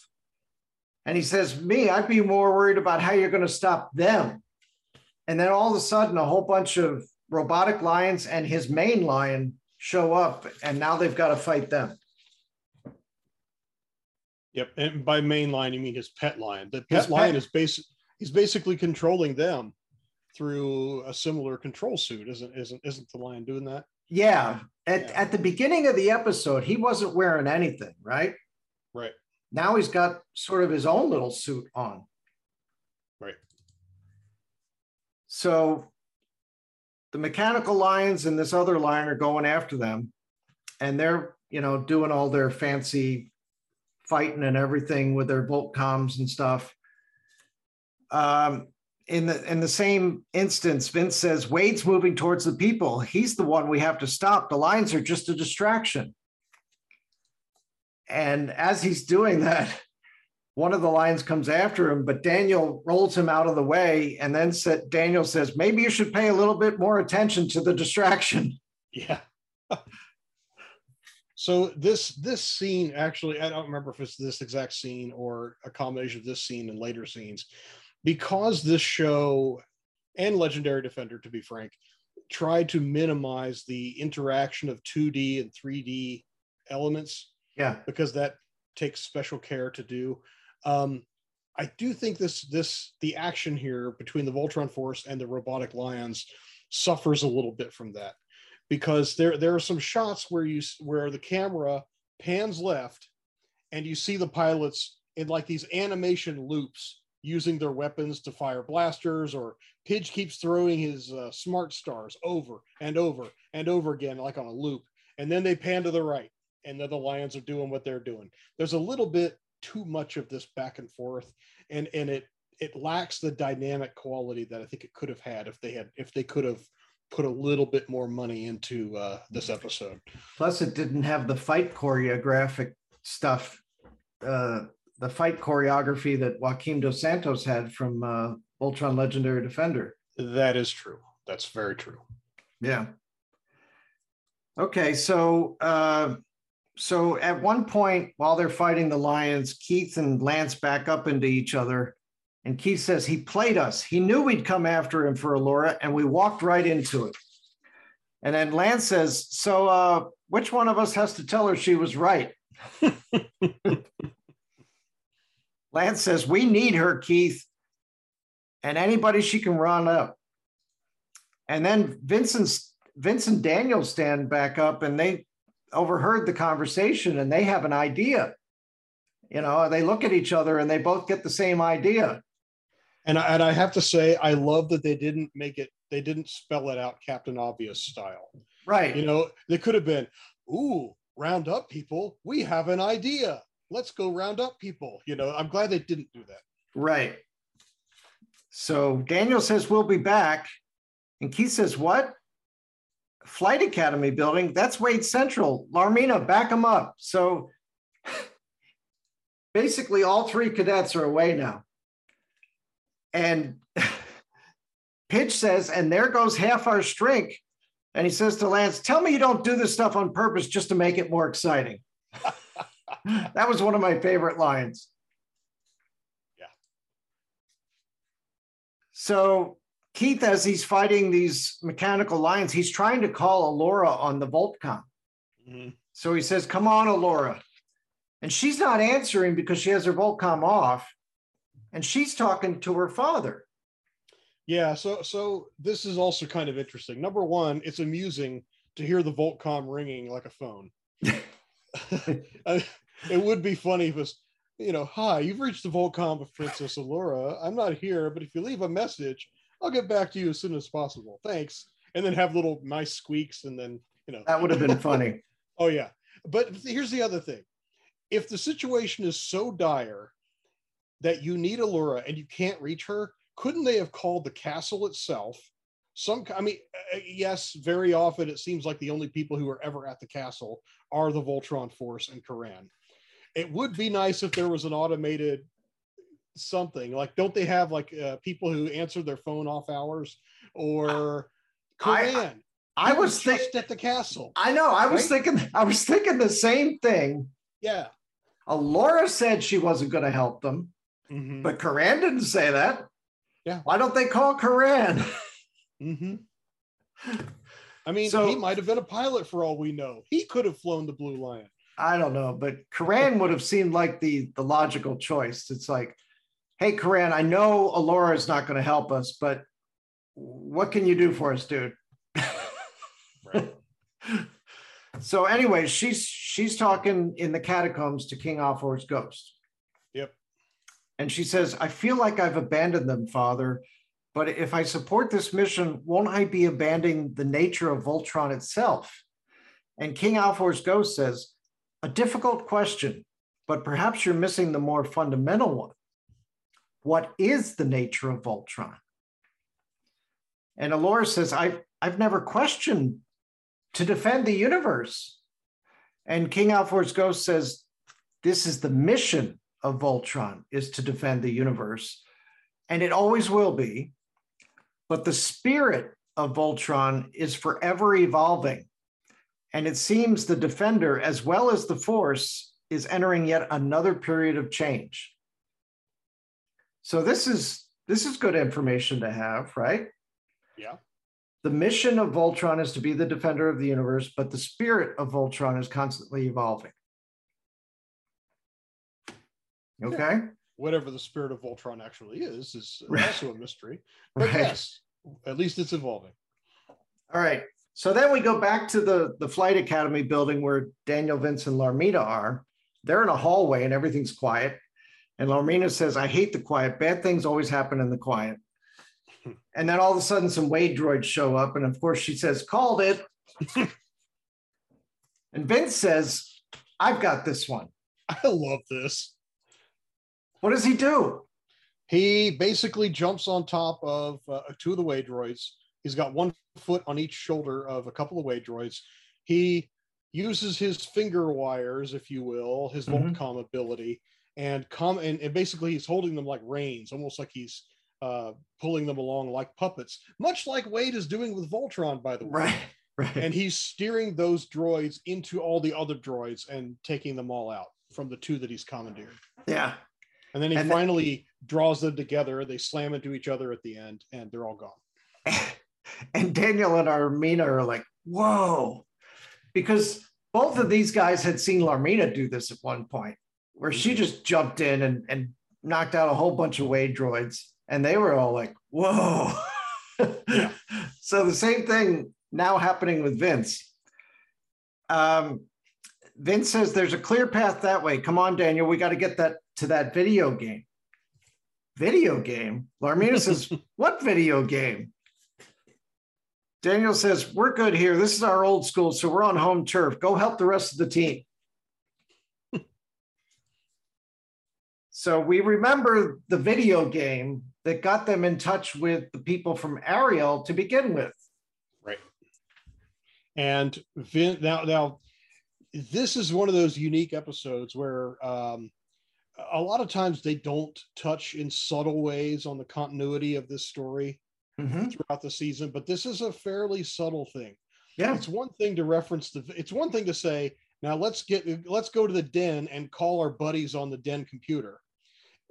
And he says, Me, I'd be more worried about how you're going to stop them. And then all of a sudden, a whole bunch of robotic lions and his main lion show up, and now they've got to fight them. Yep. And by main line, you mean his pet lion. The His pet lion pet- is basic. He's basically controlling them through a similar control suit, isn't isn't isn't the lion doing that? Yeah. At, Yeah. at the beginning of the episode, he wasn't wearing anything, right? Right. Now he's got sort of his own little suit on. Right. So the mechanical lions and this other lion are going after them, and they're, you know, doing all their fancy fighting and everything with their Voltcoms and stuff. Um, in the in the same instance, Vince says Wade's moving towards the people. He's the one we have to stop. The lions are just a distraction. And as he's doing that, one of the lions comes after him, but Daniel rolls him out of the way. And then said, Daniel says, maybe you should pay a little bit more attention to the distraction. Yeah. so this this scene actually, I don't remember if it's this exact scene or a combination of this scene and later scenes, because this show and Legendary Defender, to be frank, tried to minimize the interaction of 2D and 3D elements Yeah. because that takes special care to do. Um, I do think this this the action here between the Voltron Force and the robotic lions suffers a little bit from that because there there are some shots where you where the camera pans left and you see the pilots in like these animation loops using their weapons to fire blasters or Pidge keeps throwing his uh, smart stars over and over and over again like on a loop. And then they pan to the right and then the lions are doing what they're doing. There's a little bit too much of this back and forth and and it it lacks the dynamic quality that i think it could have had if they had if they could have put a little bit more money into uh, this episode Plus, it didn't have the fight choreographic stuff, uh, the fight choreography that Joaquim dos Santos had from uh, Voltron Legendary Defender. that is true that's very true Yeah. Okay, so uh, so at one point while they're fighting the lions, Keith and Lance back up into each other, and Keith says he played us. He knew we'd come after him for Allura, and we walked right into it. And then Lance says, "So, uh, which one of us has to tell her she was right?" Lance says, "We need her, Keith, and anybody she can run up." And then Vincent's Vincent Daniels stand back up and they overheard the conversation and they have an idea. You know, they look at each other and they both get the same idea. and I, and I have to say i love that they didn't make it they didn't spell it out captain obvious style Right. you know they could have been ooh round up people we have an idea let's go round up people you know i'm glad they didn't do that Right. So Daniel says, We'll be back. And Keith says, What? Flight Academy building? That's Wade Central. Larmina, back them up. So basically, all three cadets are away now. And Pidge says, And there goes half our strength. And he says to Lance, Tell me you don't do this stuff on purpose just to make it more exciting. that was one of my favorite lines. Yeah. So Keith, as he's fighting these mechanical lions, he's trying to call Allura on the Voltcom. Mm-hmm. So he says, Come on, Allura. And she's not answering because she has her Voltcom off. And she's talking to her father. Yeah, so so this is also kind of interesting. Number one, it's amusing to hear the Voltcom ringing like a phone. It would be funny if it was, you know, hi, you've reached the Voltcom of Princess Allura. I'm not here, but if you leave a message, I'll get back to you as soon as possible. Thanks. And then have little nice squeaks, and then you know That would have been funny. Oh yeah. But here's the other thing. If the situation is so dire that you need Allura and you can't reach her, couldn't they have called the castle itself? Some I mean, uh, yes, very often it seems like the only people who are ever at the castle are the Voltron Force and Coran. It would be nice if there was an automated something like don't they have like uh, people who answer their phone off hours or I- Coran I He was thinking, just at the castle. I know, I was thinking, I was thinking the same thing. Yeah. Allura said she wasn't going to help them, Mhm. but Coran didn't say that. Yeah. Why don't they call Coran? hmm I mean, So- he might have been a pilot for all we know. He could have flown the Blue Lion. I don't know, but Coran would have seemed like the the logical choice. It's like, hey, Coran, I know Allura is not going to help us, but what can you do for us, dude? Right. so anyway, she's she's talking in the catacombs to King Alfor's ghost. Yep. And she says, I feel like I've abandoned them, Father. But if I support this mission, won't I be abandoning the nature of Voltron itself? And King Alfor's ghost says, A difficult question, but perhaps you're missing the more fundamental one. What is the nature of Voltron? And Allura says, I've, I've never questioned to defend the universe. And King Alfor's ghost says, This is the mission of Voltron, is to defend the universe. And it always will be. But the spirit of Voltron is forever evolving. And it seems the Defender, as well as the Force, is entering yet another period of change. So this is this is good information to have, right? Yeah. the mission of Voltron is to be the defender of the universe, but the spirit of Voltron is constantly evolving. Okay. Whatever the spirit of Voltron actually is, is also a mystery. But Right. yes, at least it's evolving. All right. So then we go back to the, the Flight Academy building where Daniel, Vince, and Larmina are. They're in a hallway and everything's quiet. And Larmina says, I hate the quiet. Bad things always happen in the quiet. And then all of a sudden, some Wade droids show up. And of course, she says, Called it. and Vince says, I've got this one. I love this. What does he do? He basically jumps on top of uh, two of the Wade droids. He's got one foot on each shoulder of a couple of Wade droids. He uses his finger wires, if you will, his Mhm. Voltcom ability, and come and, and basically he's holding them like reins, almost like he's uh, pulling them along like puppets, much like Wade is doing with Voltron, by the way. Right. Right. And he's steering those droids into all the other droids and taking them all out from the two that he's commandeered. yeah. And then he And- finally draws them together. They slam into each other at the end, and they're all gone. and Daniel and Larmina are like, whoa, because both of these guys had seen Larmina do this at one point, where she just jumped in and, and knocked out a whole bunch of Wade droids, and they were all like, whoa. Yeah. so the same thing now happening with Vince. Um, Vince says there's a clear path that way. Come on, Daniel, we got to get that to that video game. Video game? Larmina says, what video game? Daniel says, We're good here. This is our old school, so we're on home turf. Go help the rest of the team. So we remember the video game that got them in touch with the people from Ariel to begin with. Right. And Vin, now, now, this is one of those unique episodes where um, a lot of times they don't touch in subtle ways on the continuity of this story Mhm. throughout the season, but this is a fairly subtle thing. Yeah. It's one thing to reference the. It's one thing to say, now let's get let's go to the den and call our buddies on the den computer.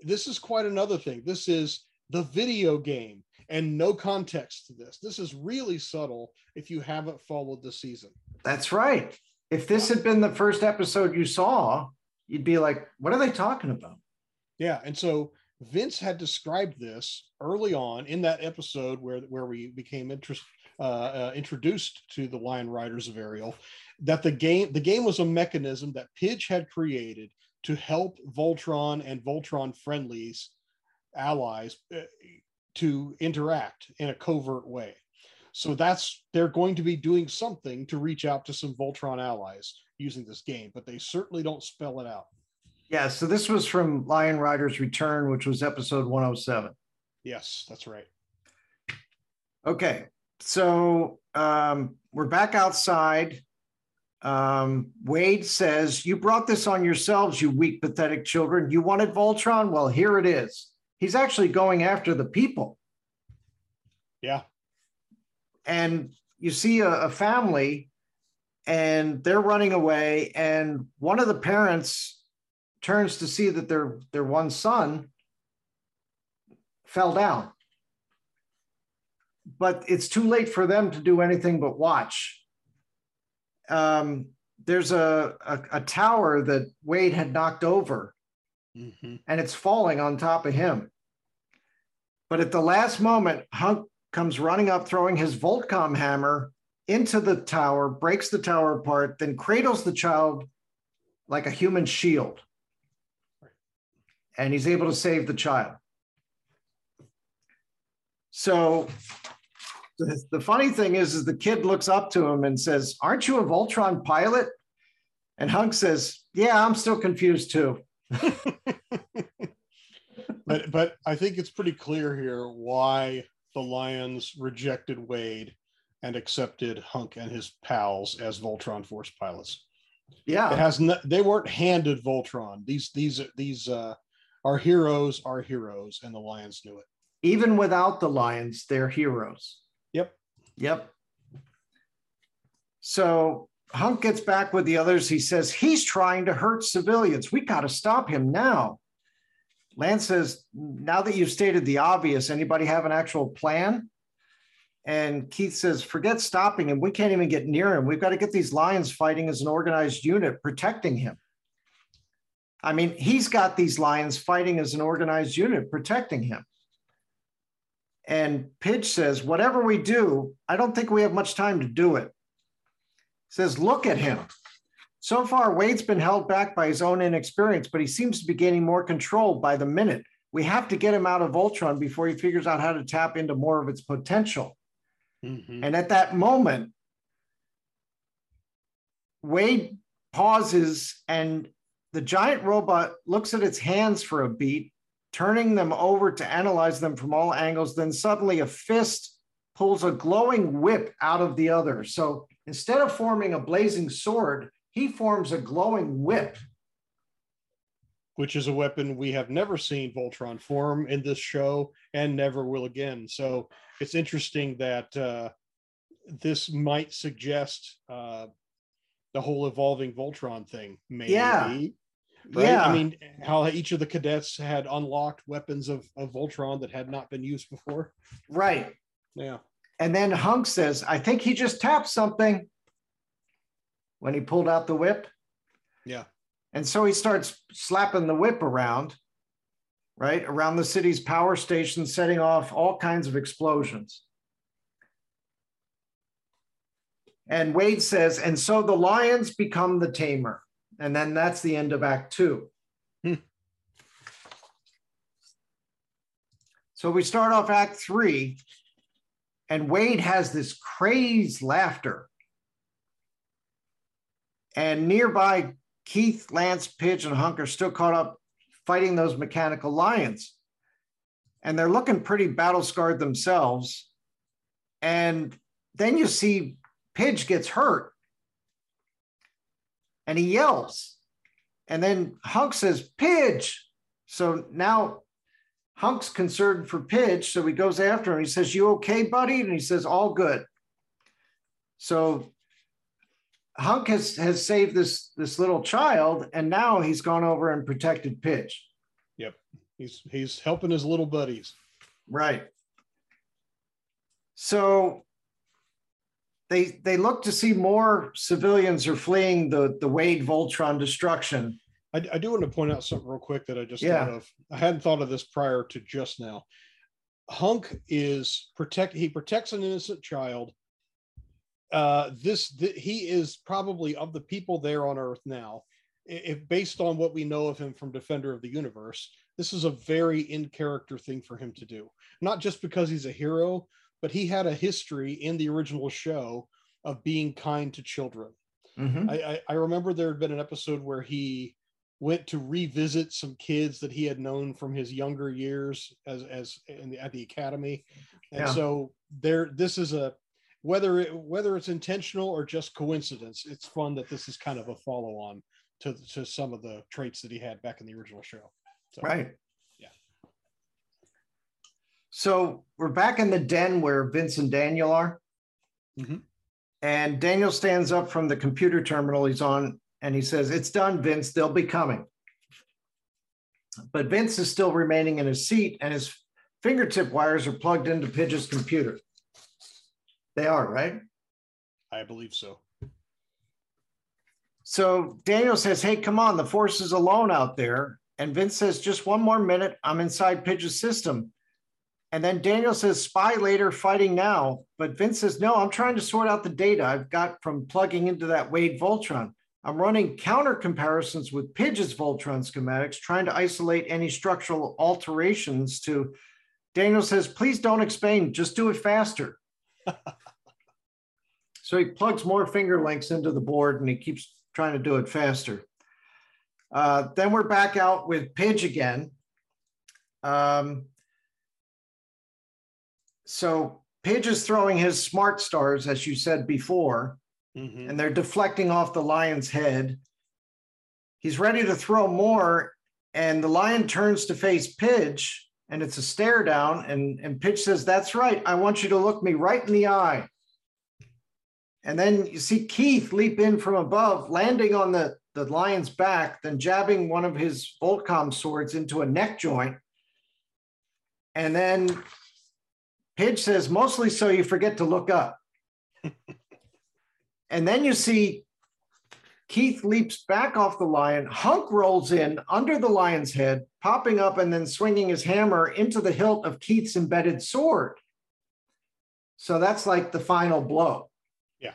This is quite another thing. This is the video game and no context to this. This is really subtle if you haven't followed the season. That's right. If this had been the first episode you saw, you'd be like, What are they talking about? Yeah, and so Vince had described this early on in that episode where where we became interest, uh, uh, introduced to the Lion Riders of Ariel. That the game the game was a mechanism that Pidge had created to help Voltron and Voltron friendlies allies uh, to interact in a covert way. So that's they're going to be doing something to reach out to some Voltron allies using this game, but they certainly don't spell it out. Yeah. So this was from Lion Rider's Return, which was episode 107. Yes, that's right. Okay, so um, we're back outside. Um, Wade says, You brought this on yourselves, you weak, pathetic children. You wanted Voltron? Well, here it is. He's actually going after the people. Yeah. And you see a, a family, and they're running away, and one of the parents turns to see that their, their one son fell down but it's too late for them to do anything but watch. Um, there's a, a, a tower that Wade had knocked over, Mhm. and it's falling on top of him. But at the last moment, Hunk comes running up, throwing his Voltcom hammer into the tower, breaks the tower apart, then cradles the child like a human shield. And he's able to save the child. So the, the funny thing is, is the kid looks up to him and says, Aren't you a Voltron pilot? And Hunk says, Yeah, I'm still confused too. but but I think it's pretty clear here why the Lions rejected Wade and accepted Hunk and his pals as Voltron Force pilots. Yeah, It has no, they weren't handed Voltron. These these these uh, our heroes are heroes, and the Lions knew it. Even without the Lions, they're heroes. Yep. Yep. So Hunk gets back with the others. He says, He's trying to hurt civilians. We got to stop him now. Lance says, Now that you've stated the obvious, anybody have an actual plan? And Keith says, forget stopping him. We can't even get near him. We've got to get these lions fighting as an organized unit, protecting him. I mean, he's got these lions fighting as an organized unit, protecting him. And Pidge says, whatever we do, I don't think we have much time to do it. Says, look at him. So far, Wade's been held back by his own inexperience, but he seems to be gaining more control by the minute. We have to get him out of Voltron before he figures out how to tap into more of its potential. Mhm. And at that moment, Wade pauses and the giant robot looks at its hands for a beat, turning them over to analyze them from all angles. Then suddenly a fist pulls a glowing whip out of the other. So instead of forming a blazing sword, he forms a glowing whip. which is a weapon we have never seen Voltron form in this show and never will again. So it's interesting that uh, this might suggest uh, the whole evolving Voltron thing. Maybe. Yeah. Right? Yeah. I mean, how each of the cadets had unlocked weapons of, of Voltron that had not been used before. right. Yeah. And then Hunk says, I think he just tapped something when he pulled out the whip. Yeah. And so he starts slapping the whip around, right? Around the city's power station, setting off all kinds of explosions. And Wade says, and so the lions become the tamer. And then that's the end of Act Two. Hmm. So we start off Act Three, and Wade has this crazed laughter. And nearby, Keith, Lance, Pidge, and Hunk are still caught up fighting those mechanical lions. And they're looking pretty battle scarred themselves. And then you see Pidge gets hurt and he yells. And then Hunk says, Pidge. So now Hunk's concerned for Pidge. So he goes after him. He says, You okay, buddy? And he says, All good. So Hunk has, has saved this, this little child, and now he's gone over and protected Pidge. Yep. He's he's helping his little buddies. Right. So they they look to see more civilians are fleeing the, the Wade Voltron destruction. I, I do want to point out something real quick that I just Yeah. thought of. I hadn't thought of this prior to just now. Hunk is protect. He protects an innocent child. Uh, this th- he is probably of the people there on Earth now. If based on what we know of him from Defender of the Universe, this is a very in character thing for him to do. Not just because he's a hero, but he had a history in the original show of being kind to children. Mhm. I, I, I remember there had been an episode where he went to revisit some kids that he had known from his younger years as as in the, at the academy, and Yeah. so there this is a whether it, whether it's intentional or just coincidence, it's fun that this is kind of a follow on to to some of the traits that he had back in the original show. So, Right. So we're back in the den where Vince and Daniel are. Mhm. And Daniel stands up from the computer terminal he's on and he says, It's done, Vince. They'll be coming. But Vince is still remaining in his seat and his fingertip wires are plugged into Pidge's computer. They are, right? I believe so. So Daniel says, Hey, come on, the force is alone out there. And Vince says, Just one more minute. I'm inside Pidge's system. And then Daniel says, Spy later, fighting now. But Vince says, No, I'm trying to sort out the data I've got from plugging into that Wade Voltron. I'm running counter comparisons with Pidge's Voltron schematics, trying to isolate any structural alterations to. Daniel says, Please don't explain, just do it faster. so he plugs more finger links into the board and he keeps trying to do it faster. Uh, then we're back out with Pidge again. Um, so Pidge is throwing his smart stars, as you said before, Mhm. and they're deflecting off the lion's head. He's ready to throw more, and the lion turns to face Pidge, and it's a stare down. And, and Pidge says, That's right. I want you to look me right in the eye. And then you see Keith leap in from above, landing on the, the lion's back, then jabbing one of his Voltcom swords into a neck joint. And then Pidge says, mostly so you forget to look up. and then you see Keith leaps back off the lion. Hunk rolls in under the lion's head, popping up and then swinging his hammer into the hilt of Keith's embedded sword. So that's like the final blow. Yeah.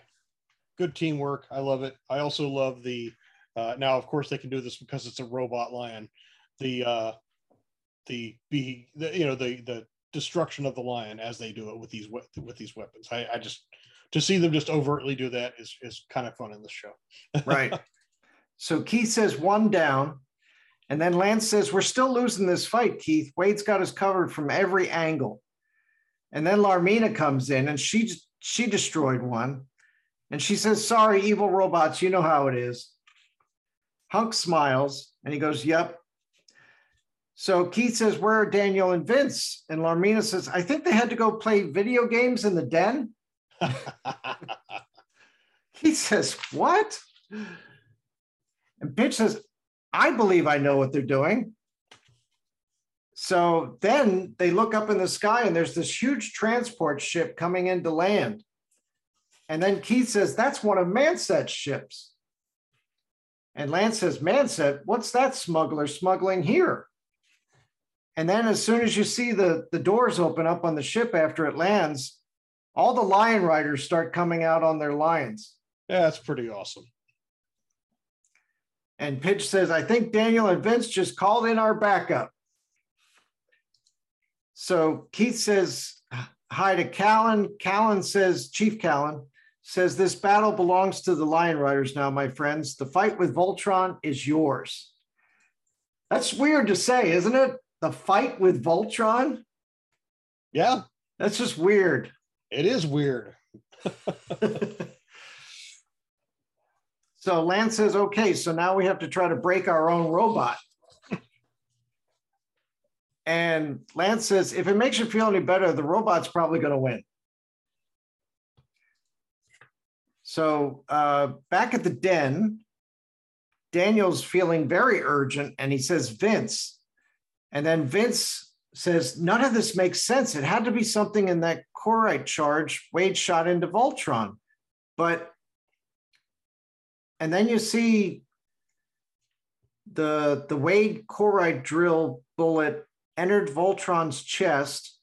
Good teamwork. I love it. I also love the. Uh, now, of course, they can do this because it's a robot lion. The uh, the be the, you know the the destruction of the lion as they do it with these with these weapons. I, I just to see them just overtly do that is is kind of fun in the show. Right. so Keith says one down. And then Lance says, We're still losing this fight, Keith. Wade's got us covered from every angle. And then Larmina comes in and she she destroyed one. And she says, Sorry, evil robots, you know how it is. Hunk smiles and he goes, Yep. So Keith says, Where are Daniel and Vince? And Larmina says, I think they had to go play video games in the den. He says, What? And Pidge says, I believe I know what they're doing. So then they look up in the sky and there's this huge transport ship coming into land. And then Keith says, That's one of Manset's ships. And Lance says, Manset, what's that smuggler smuggling here? And then as soon as you see the, the doors open up on the ship after it lands, all the lion riders start coming out on their lions. yeah, that's pretty awesome. And Pidge says, I think Daniel and Vince just called in our backup. So Keith says hi to Callan. Callan says, Chief Callan says, This battle belongs to the Lion Riders now, my friends. The fight with Voltron is yours. That's weird to say, isn't it? The fight with Voltron? Yeah, That's just weird. it is weird. So Lance says, okay, so now we have to try to break our own robot. and Lance says, if it makes you feel any better, the robot's probably going to win. So uh, back at the den, Daniel's feeling very urgent and he says, Vince. And then Vince says, none of this makes sense. It had to be something in that Corite charge Wade shot into Voltron. But and then you see the the Wade Corite drill bullet entered Voltron's chest.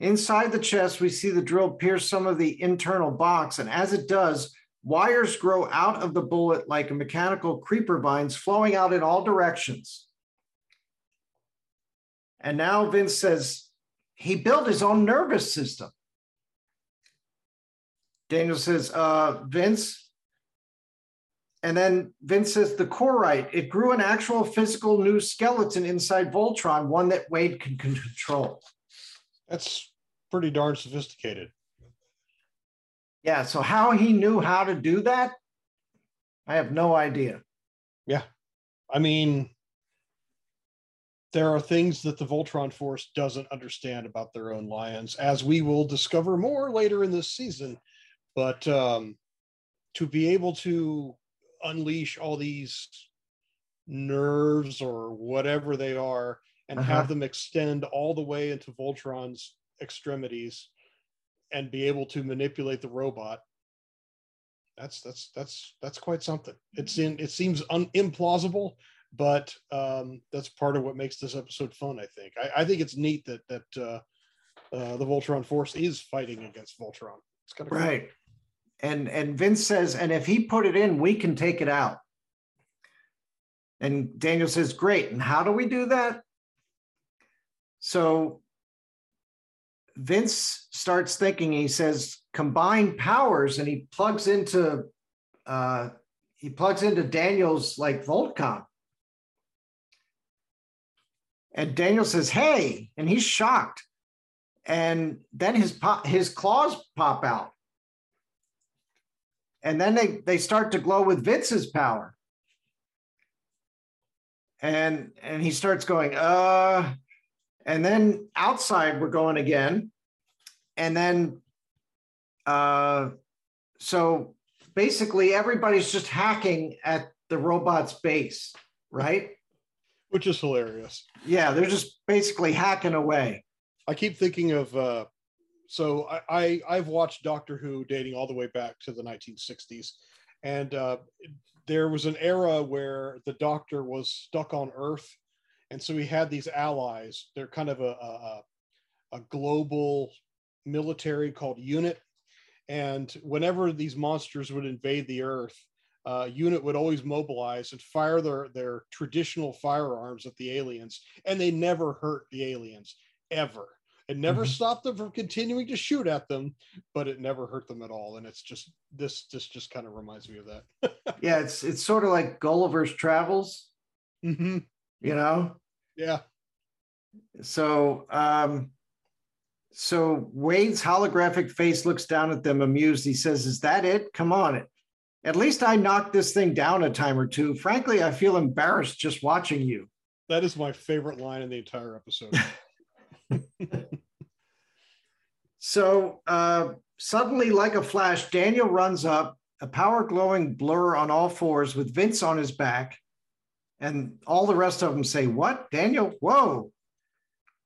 Inside the chest, we see the drill pierce some of the internal box, and as it does, wires grow out of the bullet like mechanical creeper vines flowing out in all directions. And now Vince says he built his own nervous system. Daniel says, uh, Vince, and then Vince says the corite, it grew an actual physical new skeleton inside Voltron, one that Wade can can control. That's pretty darn sophisticated. Yeah, so how he knew how to do that, I have no idea. Yeah. I mean, there are things that the Voltron Force doesn't understand about their own lions, as we will discover more later in this season. But um, to be able to unleash all these nerves or whatever they are and Uh-huh. have them extend all the way into Voltron's extremities and be able to manipulate the robot that's that's that's that's quite something it's in it seems un, implausible but um that's part of what makes this episode fun i think i, I think it's neat that that uh, uh the voltron force is fighting against voltron it's kind of Right. And and Vince says, and if he put it in, we can take it out. And Daniel says, great. And how do we do that? So Vince starts thinking, he says, combine powers, and he plugs into uh he plugs into Daniel's like Voltcom. And Daniel says, hey, and he's shocked. And then his his claws pop out and then they they start to glow with Vince's power. And and he starts going, uh, and then outside we're going again. And then uh so basically everybody's just hacking at the robot's base, right? Which is hilarious Yeah, they're just basically hacking away. i keep thinking of uh so I, I I've watched Doctor Who dating all the way back to the 1960s, and uh, there was an era where the Doctor was stuck on Earth, and so he had these allies. They're kind of a a, a global military called UNIT, and whenever these monsters would invade the Earth, uh, unit would always mobilize and fire their their traditional firearms at the aliens, and they never hurt the aliens ever. It never Mhm. stopped them from continuing to shoot at them, but it never hurt them at all. And it's just this this just kind of reminds me of that. Yeah, it's it's sort of like Gulliver's Travels, hmm you know. Yeah. So um so Wade's holographic face looks down at them amused. He says, Is that it? Come on. At least I knocked this thing down a time or two. Frankly, I feel embarrassed just watching you. That is my favorite line in the entire episode. So uh, suddenly, like a flash, Daniel runs up, a power glowing blur on all fours with Vince on his back. And all the rest of them say, What? Daniel? Whoa.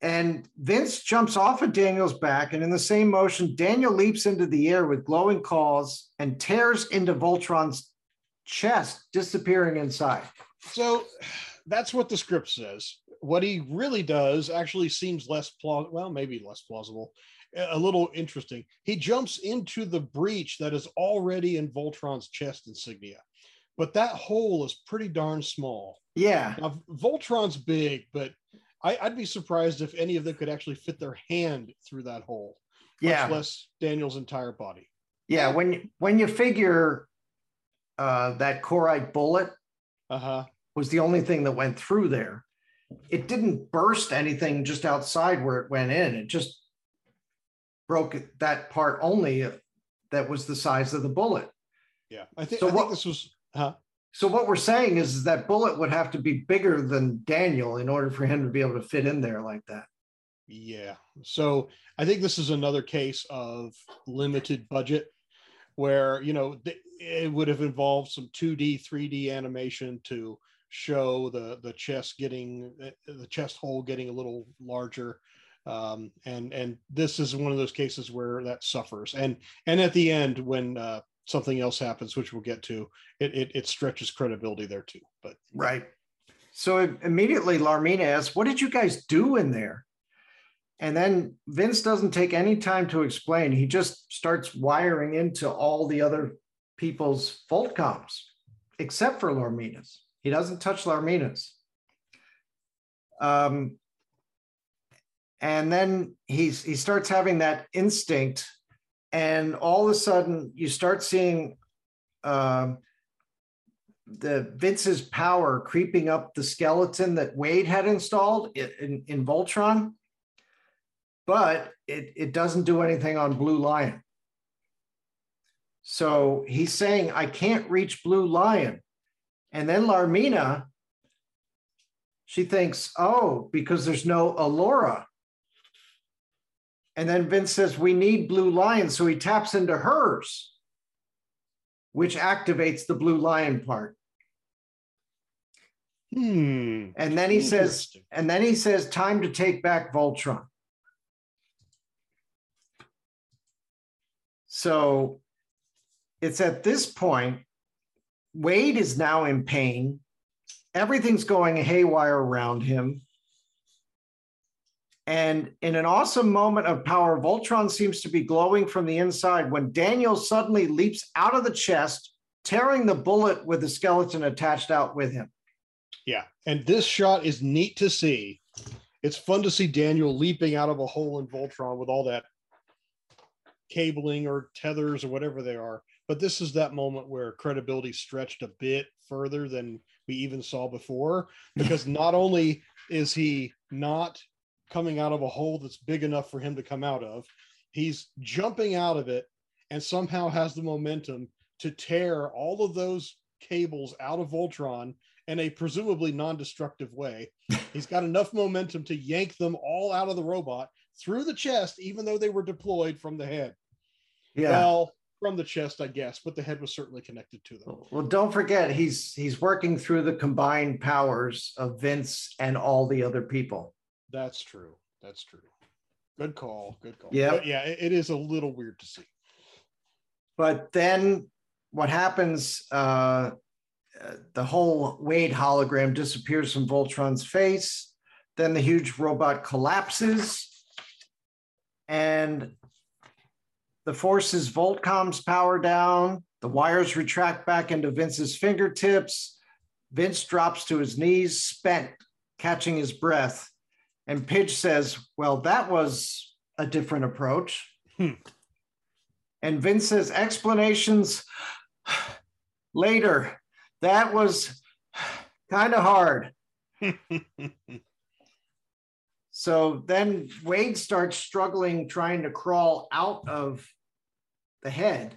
And Vince jumps off of Daniel's back. And in the same motion, Daniel leaps into the air with glowing claws and tears into Voltron's chest, disappearing inside. so that's what the script says. What he really does actually seems less plausible. Well, maybe less plausible. A little interesting. He jumps into the breach that is already in Voltron's chest insignia, but that hole is pretty darn small. Yeah. Now, Voltron's big, but I, I'd be surprised if any of them could actually fit their hand through that hole, much Yeah. less Daniel's entire body. Yeah. When you, when you figure uh, that Corite bullet Uh huh. was the only thing that went through there. It didn't burst anything just outside where it went in. It just broke that part only that was the size of the bullet. Yeah. I think, So I think what- this was. Huh? So what we're saying is, is that bullet would have to be bigger than Daniel in order for him to be able to fit in there like that. Yeah. So I think this is another case of limited budget where, you know, it would have involved some 2D, 3D animation to show the the chest getting the chest hole getting a little larger. Um, and and this is one of those cases where that suffers. And and at the end, when uh, something else happens, which we'll get to, it, it it stretches credibility there too. But Right. So immediately Larmina asks, What did you guys do in there? And then Vince doesn't take any time to explain. He just starts wiring into all the other people's Voltcoms, except for Larmina's. He doesn't touch Larmina's. Um, and then he's he starts having that instinct, and all of a sudden you start seeing um, the Vince's power creeping up the skeleton that Wade had installed i- in, in Voltron, but it, it doesn't do anything on Blue Lion. So he's saying, I can't reach Blue Lion. And then Larmina, she thinks, oh, because there's no Allura. And then Vince says, we need Blue Lion. So he taps into hers which activates the blue lion part. hmm. And then he says, and then he says, time to take back Voltron. So it's at this point, Wade is now in pain. Everything's going haywire around him. And in an awesome moment of power, Voltron seems to be glowing from the inside when Daniel suddenly leaps out of the chest, tearing the bullet with the skeleton attached out with him. Yeah, and this shot is neat to see. It's fun to see Daniel leaping out of a hole in Voltron with all that cabling or tethers or whatever they are. But this is that moment where credibility stretched a bit further than we even saw before, because not only is he not coming out of a hole that's big enough for him to come out of, he's jumping out of it and somehow has the momentum to tear all of those cables out of Voltron in a presumably non-destructive way. He's got enough momentum to yank them all out of the robot through the chest, even though they were deployed from the head. Yeah. Well, from the chest, I guess, but the head was certainly connected to them. Well, don't forget he's he's working through the combined powers of Vince and all the other people. That's true. That's true. Good call. Good call. Yeah. But yeah, it, it is a little weird to see. But then what happens? Uh, uh, the whole Wade hologram disappears from Voltron's face. Then the huge robot collapses, and the forces Voltcom's power down. The wires retract back into Vince's fingertips. Vince drops to his knees, spent, catching his breath. And Pidge says, Well, that was a different approach. Hmm. And Vince says, Explanations later. That was kind of hard. So then Wade starts struggling, trying to crawl out of the head.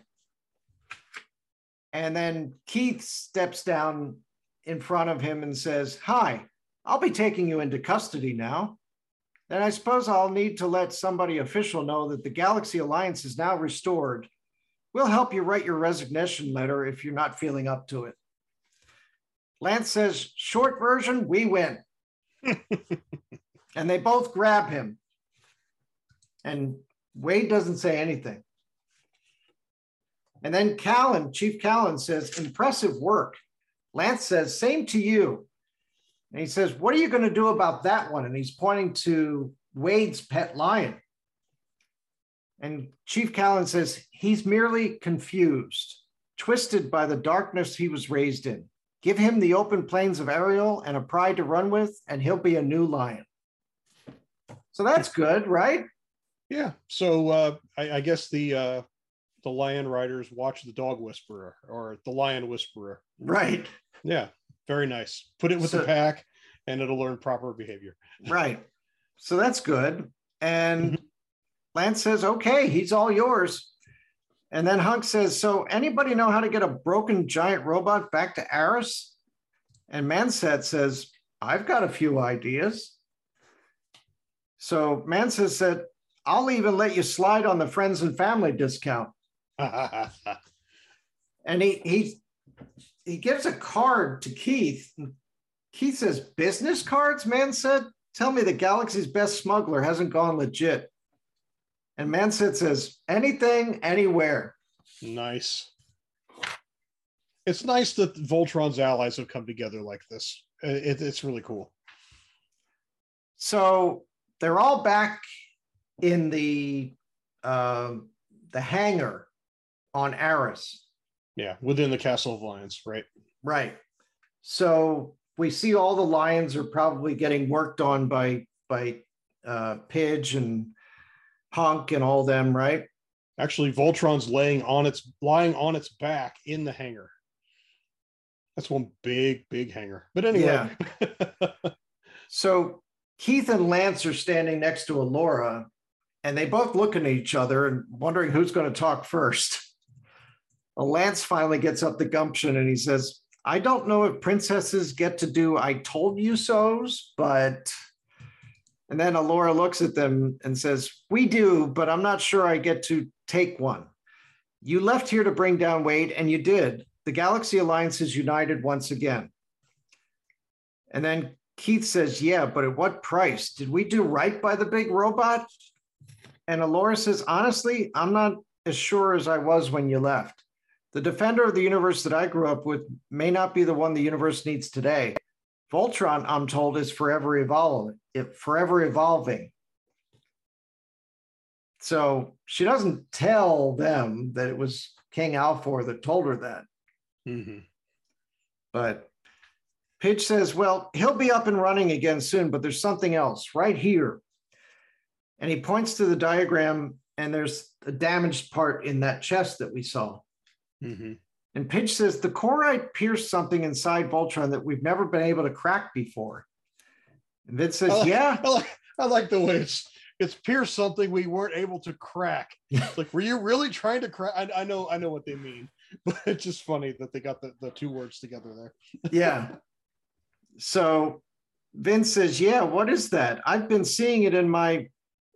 And then Keith steps down in front of him and says, Hi, I'll be taking you into custody now. And I suppose I'll need to let somebody official know that the Galaxy Alliance is now restored. We'll help you write your resignation letter if you're not feeling up to it. Lance says, Short version, we win and they both grab him. And Wade doesn't say anything. And then Callan, Chief Callan says, impressive work. Lance says, same to you. And he says, what are you going to do about that one? And he's pointing to Wade's pet lion. And Chief Callan says, he's merely confused, twisted by the darkness he was raised in. Give him the open plains of Ariel and a pride to run with, and he'll be a new lion. So that's good, right? Yeah. So uh, I, I guess the uh, the lion riders watch the dog whisperer or the lion whisperer. Right, Yeah. Very nice. Put it with So- the pack, and it'll learn proper behavior. right. So that's good. And mm-hmm. Lance says, okay, he's all yours. And then Hunk says, so anybody know how to get a broken giant robot back to Arus? And Manset says, I've got a few ideas. So Manset said, I'll even let you slide on the friends and family discount. and he he he gives a card to Keith. Keith says, "Business cards." Manset, "Tell me the galaxy's best smuggler hasn't gone legit." And Manset says, "Anything, anywhere." nice. It's nice that Voltron's allies have come together like this. It, it's really cool. So they're all back in the um the hangar on Arus. Yeah, within the Castle of Lions, right? Right. So we see all the lions are probably getting worked on by by uh, Pidge and Hunk and all them, right? Actually, Voltron's laying on its lying on its back in the hangar. That's one big, big hangar. But anyway, Yeah. So Keith and Lance are standing next to Allura, and they both looking at each other and wondering who's going to talk first. Lance finally gets up the gumption and he says, I don't know if princesses get to do I told you so's, but. And then Allura looks at them and says, We do, but I'm not sure I get to take one. You left here to bring down Wade, and you did. The Galaxy Alliance is united once again. And then Keith says, Yeah, but at what price? Did we do right by the big robot? And Allura says, Honestly, I'm not as sure as I was when you left. The defender of the universe that I grew up with may not be the one the universe needs today. Voltron, I'm told, is forever evolving, forever evolving. So she doesn't tell them that it was King Alfor that told her that. Mhm. But Pidge says, well, he'll be up and running again soon, but there's something else right here. And he points to the diagram, and there's a damaged part in that chest that we saw. Mhm. And Pidge says, the Corite pierced something inside Voltron that we've never been able to crack before. And Vince says, I like- yeah, I like, I like the way it's it's pierced something we weren't able to crack. It's like, were you really trying to crack? I, I know, I know what they mean, but it's just funny that they got the, the two words together there. yeah. So Vince says, yeah, what is that? I've been seeing it in my,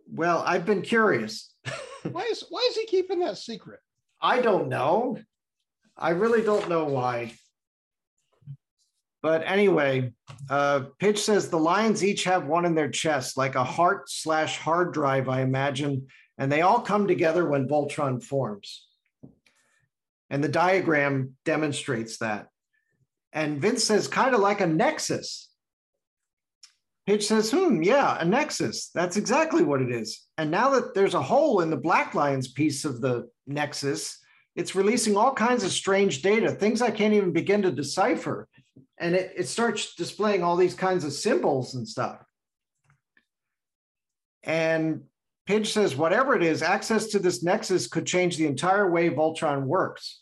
well, I've been curious. Why is why is he keeping that secret? I don't know. I really don't know why. But anyway, uh, Pidge says the lions each have one in their chest, like a heart slash hard drive, I imagine, and they all come together when Voltron forms. And the diagram demonstrates that. And Vince says, kind of like a nexus. Pidge says, hmm, yeah, a nexus. That's exactly what it is. And now that there's a hole in the Black Lions piece of the nexus, it's releasing all kinds of strange data, things I can't even begin to decipher. And it, it starts displaying all these kinds of symbols and stuff. And Pidge says, whatever it is, access to this nexus could change the entire way Voltron works.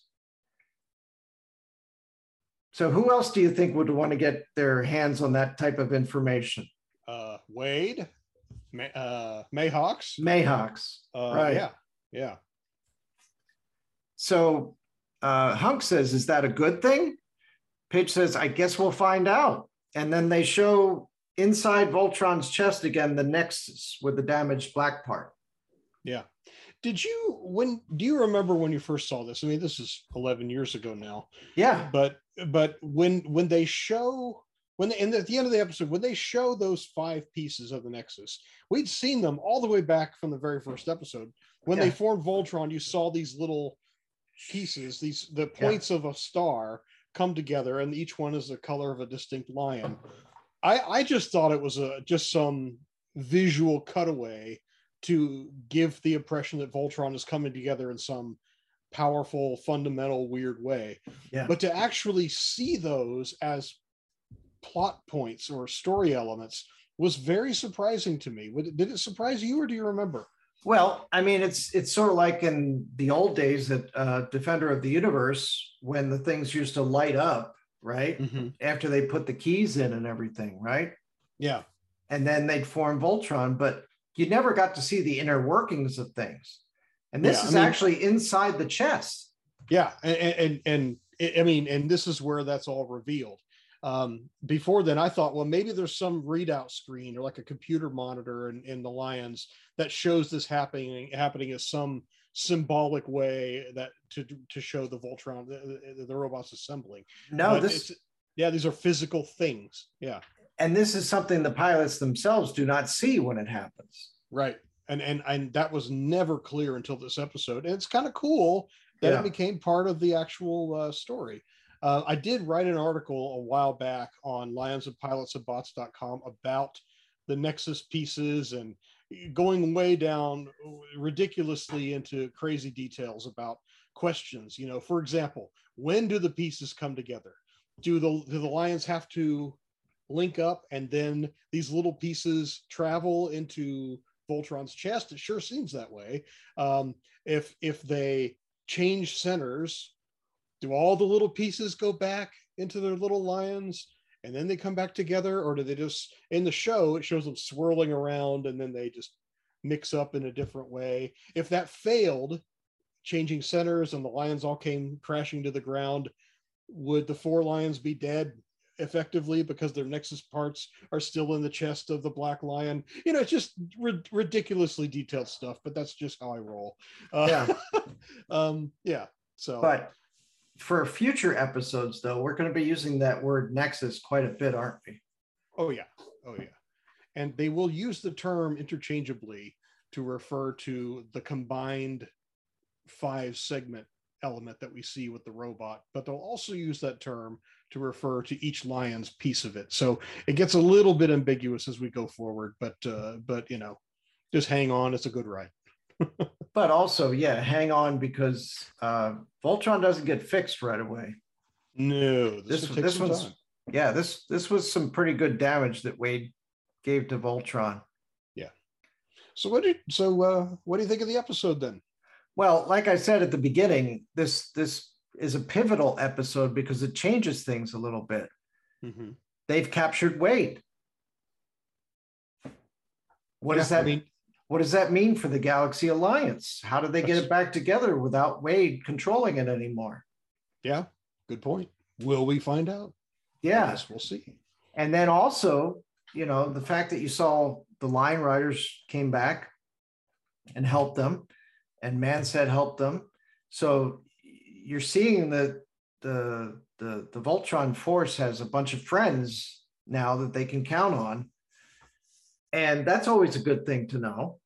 So who else do you think would want to get their hands on that type of information? Uh, Wade, May, uh, Maahox. Maahox. Uh, right. Yeah. Yeah. So uh, Hunk says, is that a good thing? Pidge says, I guess we'll find out. And then they show inside Voltron's chest again the nexus with the damaged black part. Yeah. Did you when do you remember when you first saw this? I mean, this is 11 years ago now. Yeah. But but when when they show when they, and at the end of the episode when they show those five pieces of the Nexus, we'd seen them all the way back from the very first episode. When Yeah. they formed Voltron, you saw these little pieces, these the points of a star come together, and each one is the color of a distinct lion. I I just thought it was a just some visual cutaway to give the impression that Voltron is coming together in some powerful, fundamental, weird way. Yeah. But to actually see those as plot points or story elements was very surprising to me. Did it surprise you, or do you remember? Well, I mean, it's it's sort of like in the old days that uh, Defender of the Universe when the things used to light up, right? After they put the keys in and everything, right? Yeah, And then they'd form Voltron, but you never got to see the inner workings of things. And this Yeah, I is mean- actually inside the chest. yeah, and and, and I- I mean, and this is where that's all revealed. Um, before then, I thought, well, maybe there's some readout screen or like a computer monitor in, in the Lions that shows this happening happening as some symbolic way that to to show the Voltron the, the, the robots assembling. No, But this yeah, these are physical things. Yeah. and this is something the pilots themselves do not see when it happens. Right. And and and that was never clear until this episode. And it's kind of cool that Yeah. it became part of the actual uh, story. Uh, I did write an article a while back on lionsandpilotsandbots.com about the Nexus pieces and going way down ridiculously into crazy details about questions. You know, for example, when do the pieces come together? Do the do the lions have to link up and then these little pieces travel into Voltron's chest. It sure seems that way. Um, if if they change centers, do all the little pieces go back into their little lions and then they come back together, or do they just in the show it shows them swirling around and then they just mix up in a different way? If that failed, changing centers and the lions all came crashing to the ground, would the four lions be dead effectively because their nexus parts are still in the chest of the black lion you know it's just ri- ridiculously detailed stuff but that's just how i roll uh, Yeah. um yeah so But for future episodes, though, we're going to be using that word nexus quite a bit, aren't we? oh yeah. Oh yeah. And they will use the term interchangeably to refer to the combined five segment element that we see with the robot but they'll also use that term to refer to each lion's piece of it. So it gets a little bit ambiguous as we go forward but uh but you know just hang on. It's a good ride But also, yeah, hang on because uh, Voltron doesn't get fixed right away. no This this, this one's time. yeah this this was some pretty good damage that Wade gave to Voltron. Yeah. So what did so uh what do you think of the episode then Well, like I said at the beginning, this this is a pivotal episode because it changes things a little bit. Mhm. They've captured Wade. What does that I mean what does that mean for the Galaxy Alliance? How do they get That's- it back together without Wade controlling it anymore? yeah good point will we find out Yeah. yes we'll see And then also, you know, the fact that you saw the line riders came back and helped them, and Manset helped them. So you're seeing that the the the Voltron force has a bunch of friends now that they can count on, and that's always a good thing to know.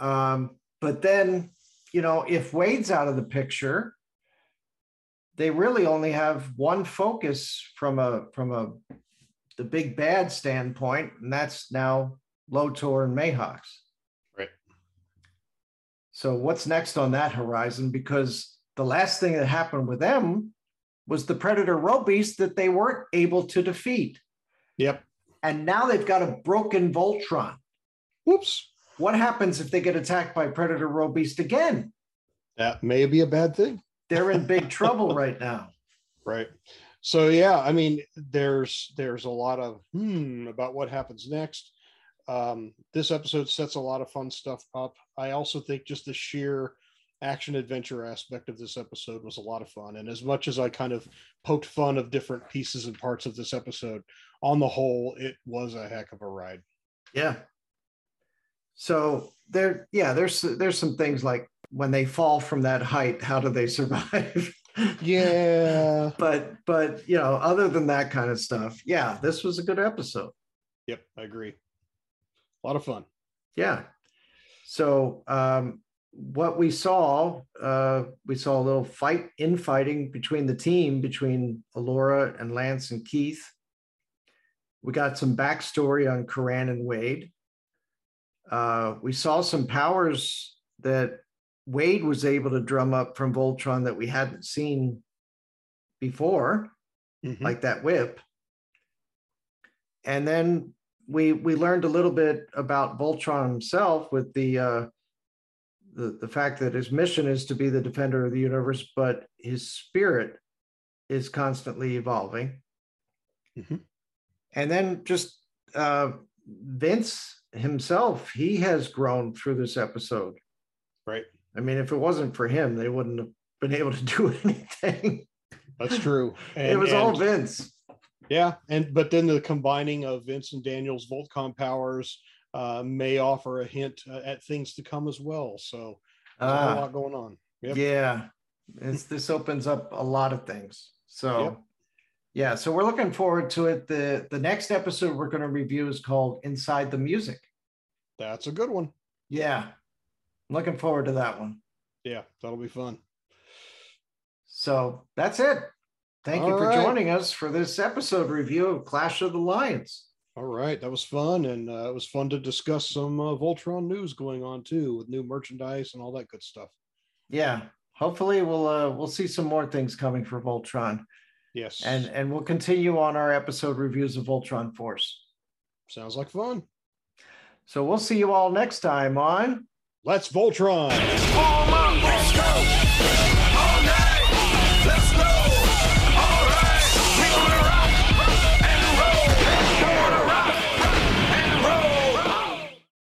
Um, but then, you know, if Wade's out of the picture, they really only have one focus from a from a the big bad standpoint, and that's now Lotor and Maahox. Right. So what's next on that horizon? Because the last thing that happened with them was the Predator Robeast that they weren't able to defeat. Yep. And now they've got a broken Voltron. Whoops. What happens if they get attacked by Predator Robeast again? That may be a bad thing. They're in big trouble right now. Right. So yeah, I mean, there's there's a lot of hmm about what happens next. Um, this episode sets a lot of fun stuff up. I also think just the sheer action adventure aspect of this episode was a lot of fun. And as much as I kind of poked fun of different pieces and parts of this episode, on the whole, it was a heck of a ride. Yeah. So there, yeah, there's there's some things like when they fall from that height, how do they survive? Yeah. but but you know, other than that kind of stuff, yeah, this was a good episode. Yep, I agree. A lot of fun. Yeah. So um what we saw, uh, we saw a little fight infighting between the team between Allura and Lance and Keith. We got some backstory on Coran and Wade. Uh, we saw some powers that Wade was able to drum up from Voltron that we hadn't seen before, Mhm. like that whip. And then we we learned a little bit about Voltron himself with the uh, the the fact that his mission is to be the defender of the universe, but his spirit is constantly evolving. Mhm. And then just uh, Vince himself, he has grown through this episode. Right. I mean, if it wasn't for him, they wouldn't have been able to do anything. That's true. it was all Vince. Yeah, and but then the combining of Vince and Daniel's Voltcom powers uh, may offer a hint uh, at things to come as well. So there's a Ah, lot going on. Yep. Yeah, it's, this opens up a lot of things. So, Yep. Yeah, so we're looking forward to it. the The next episode we're going to review is called "Inside the Music." That's a good one. Yeah, I'm looking forward to that one. Yeah, that'll be fun. So that's it. Thank you for right. joining us for this episode review of Clash of the Lions. All right, that was fun, and uh, it was fun to discuss some uh, Voltron news going on too, with new merchandise and all that good stuff. Yeah, hopefully we'll uh, we'll see some more things coming for Voltron, Yes, and and we'll continue on our episode reviews of Voltron Force. sounds like fun. So we'll see you all next time on. Let's Voltron.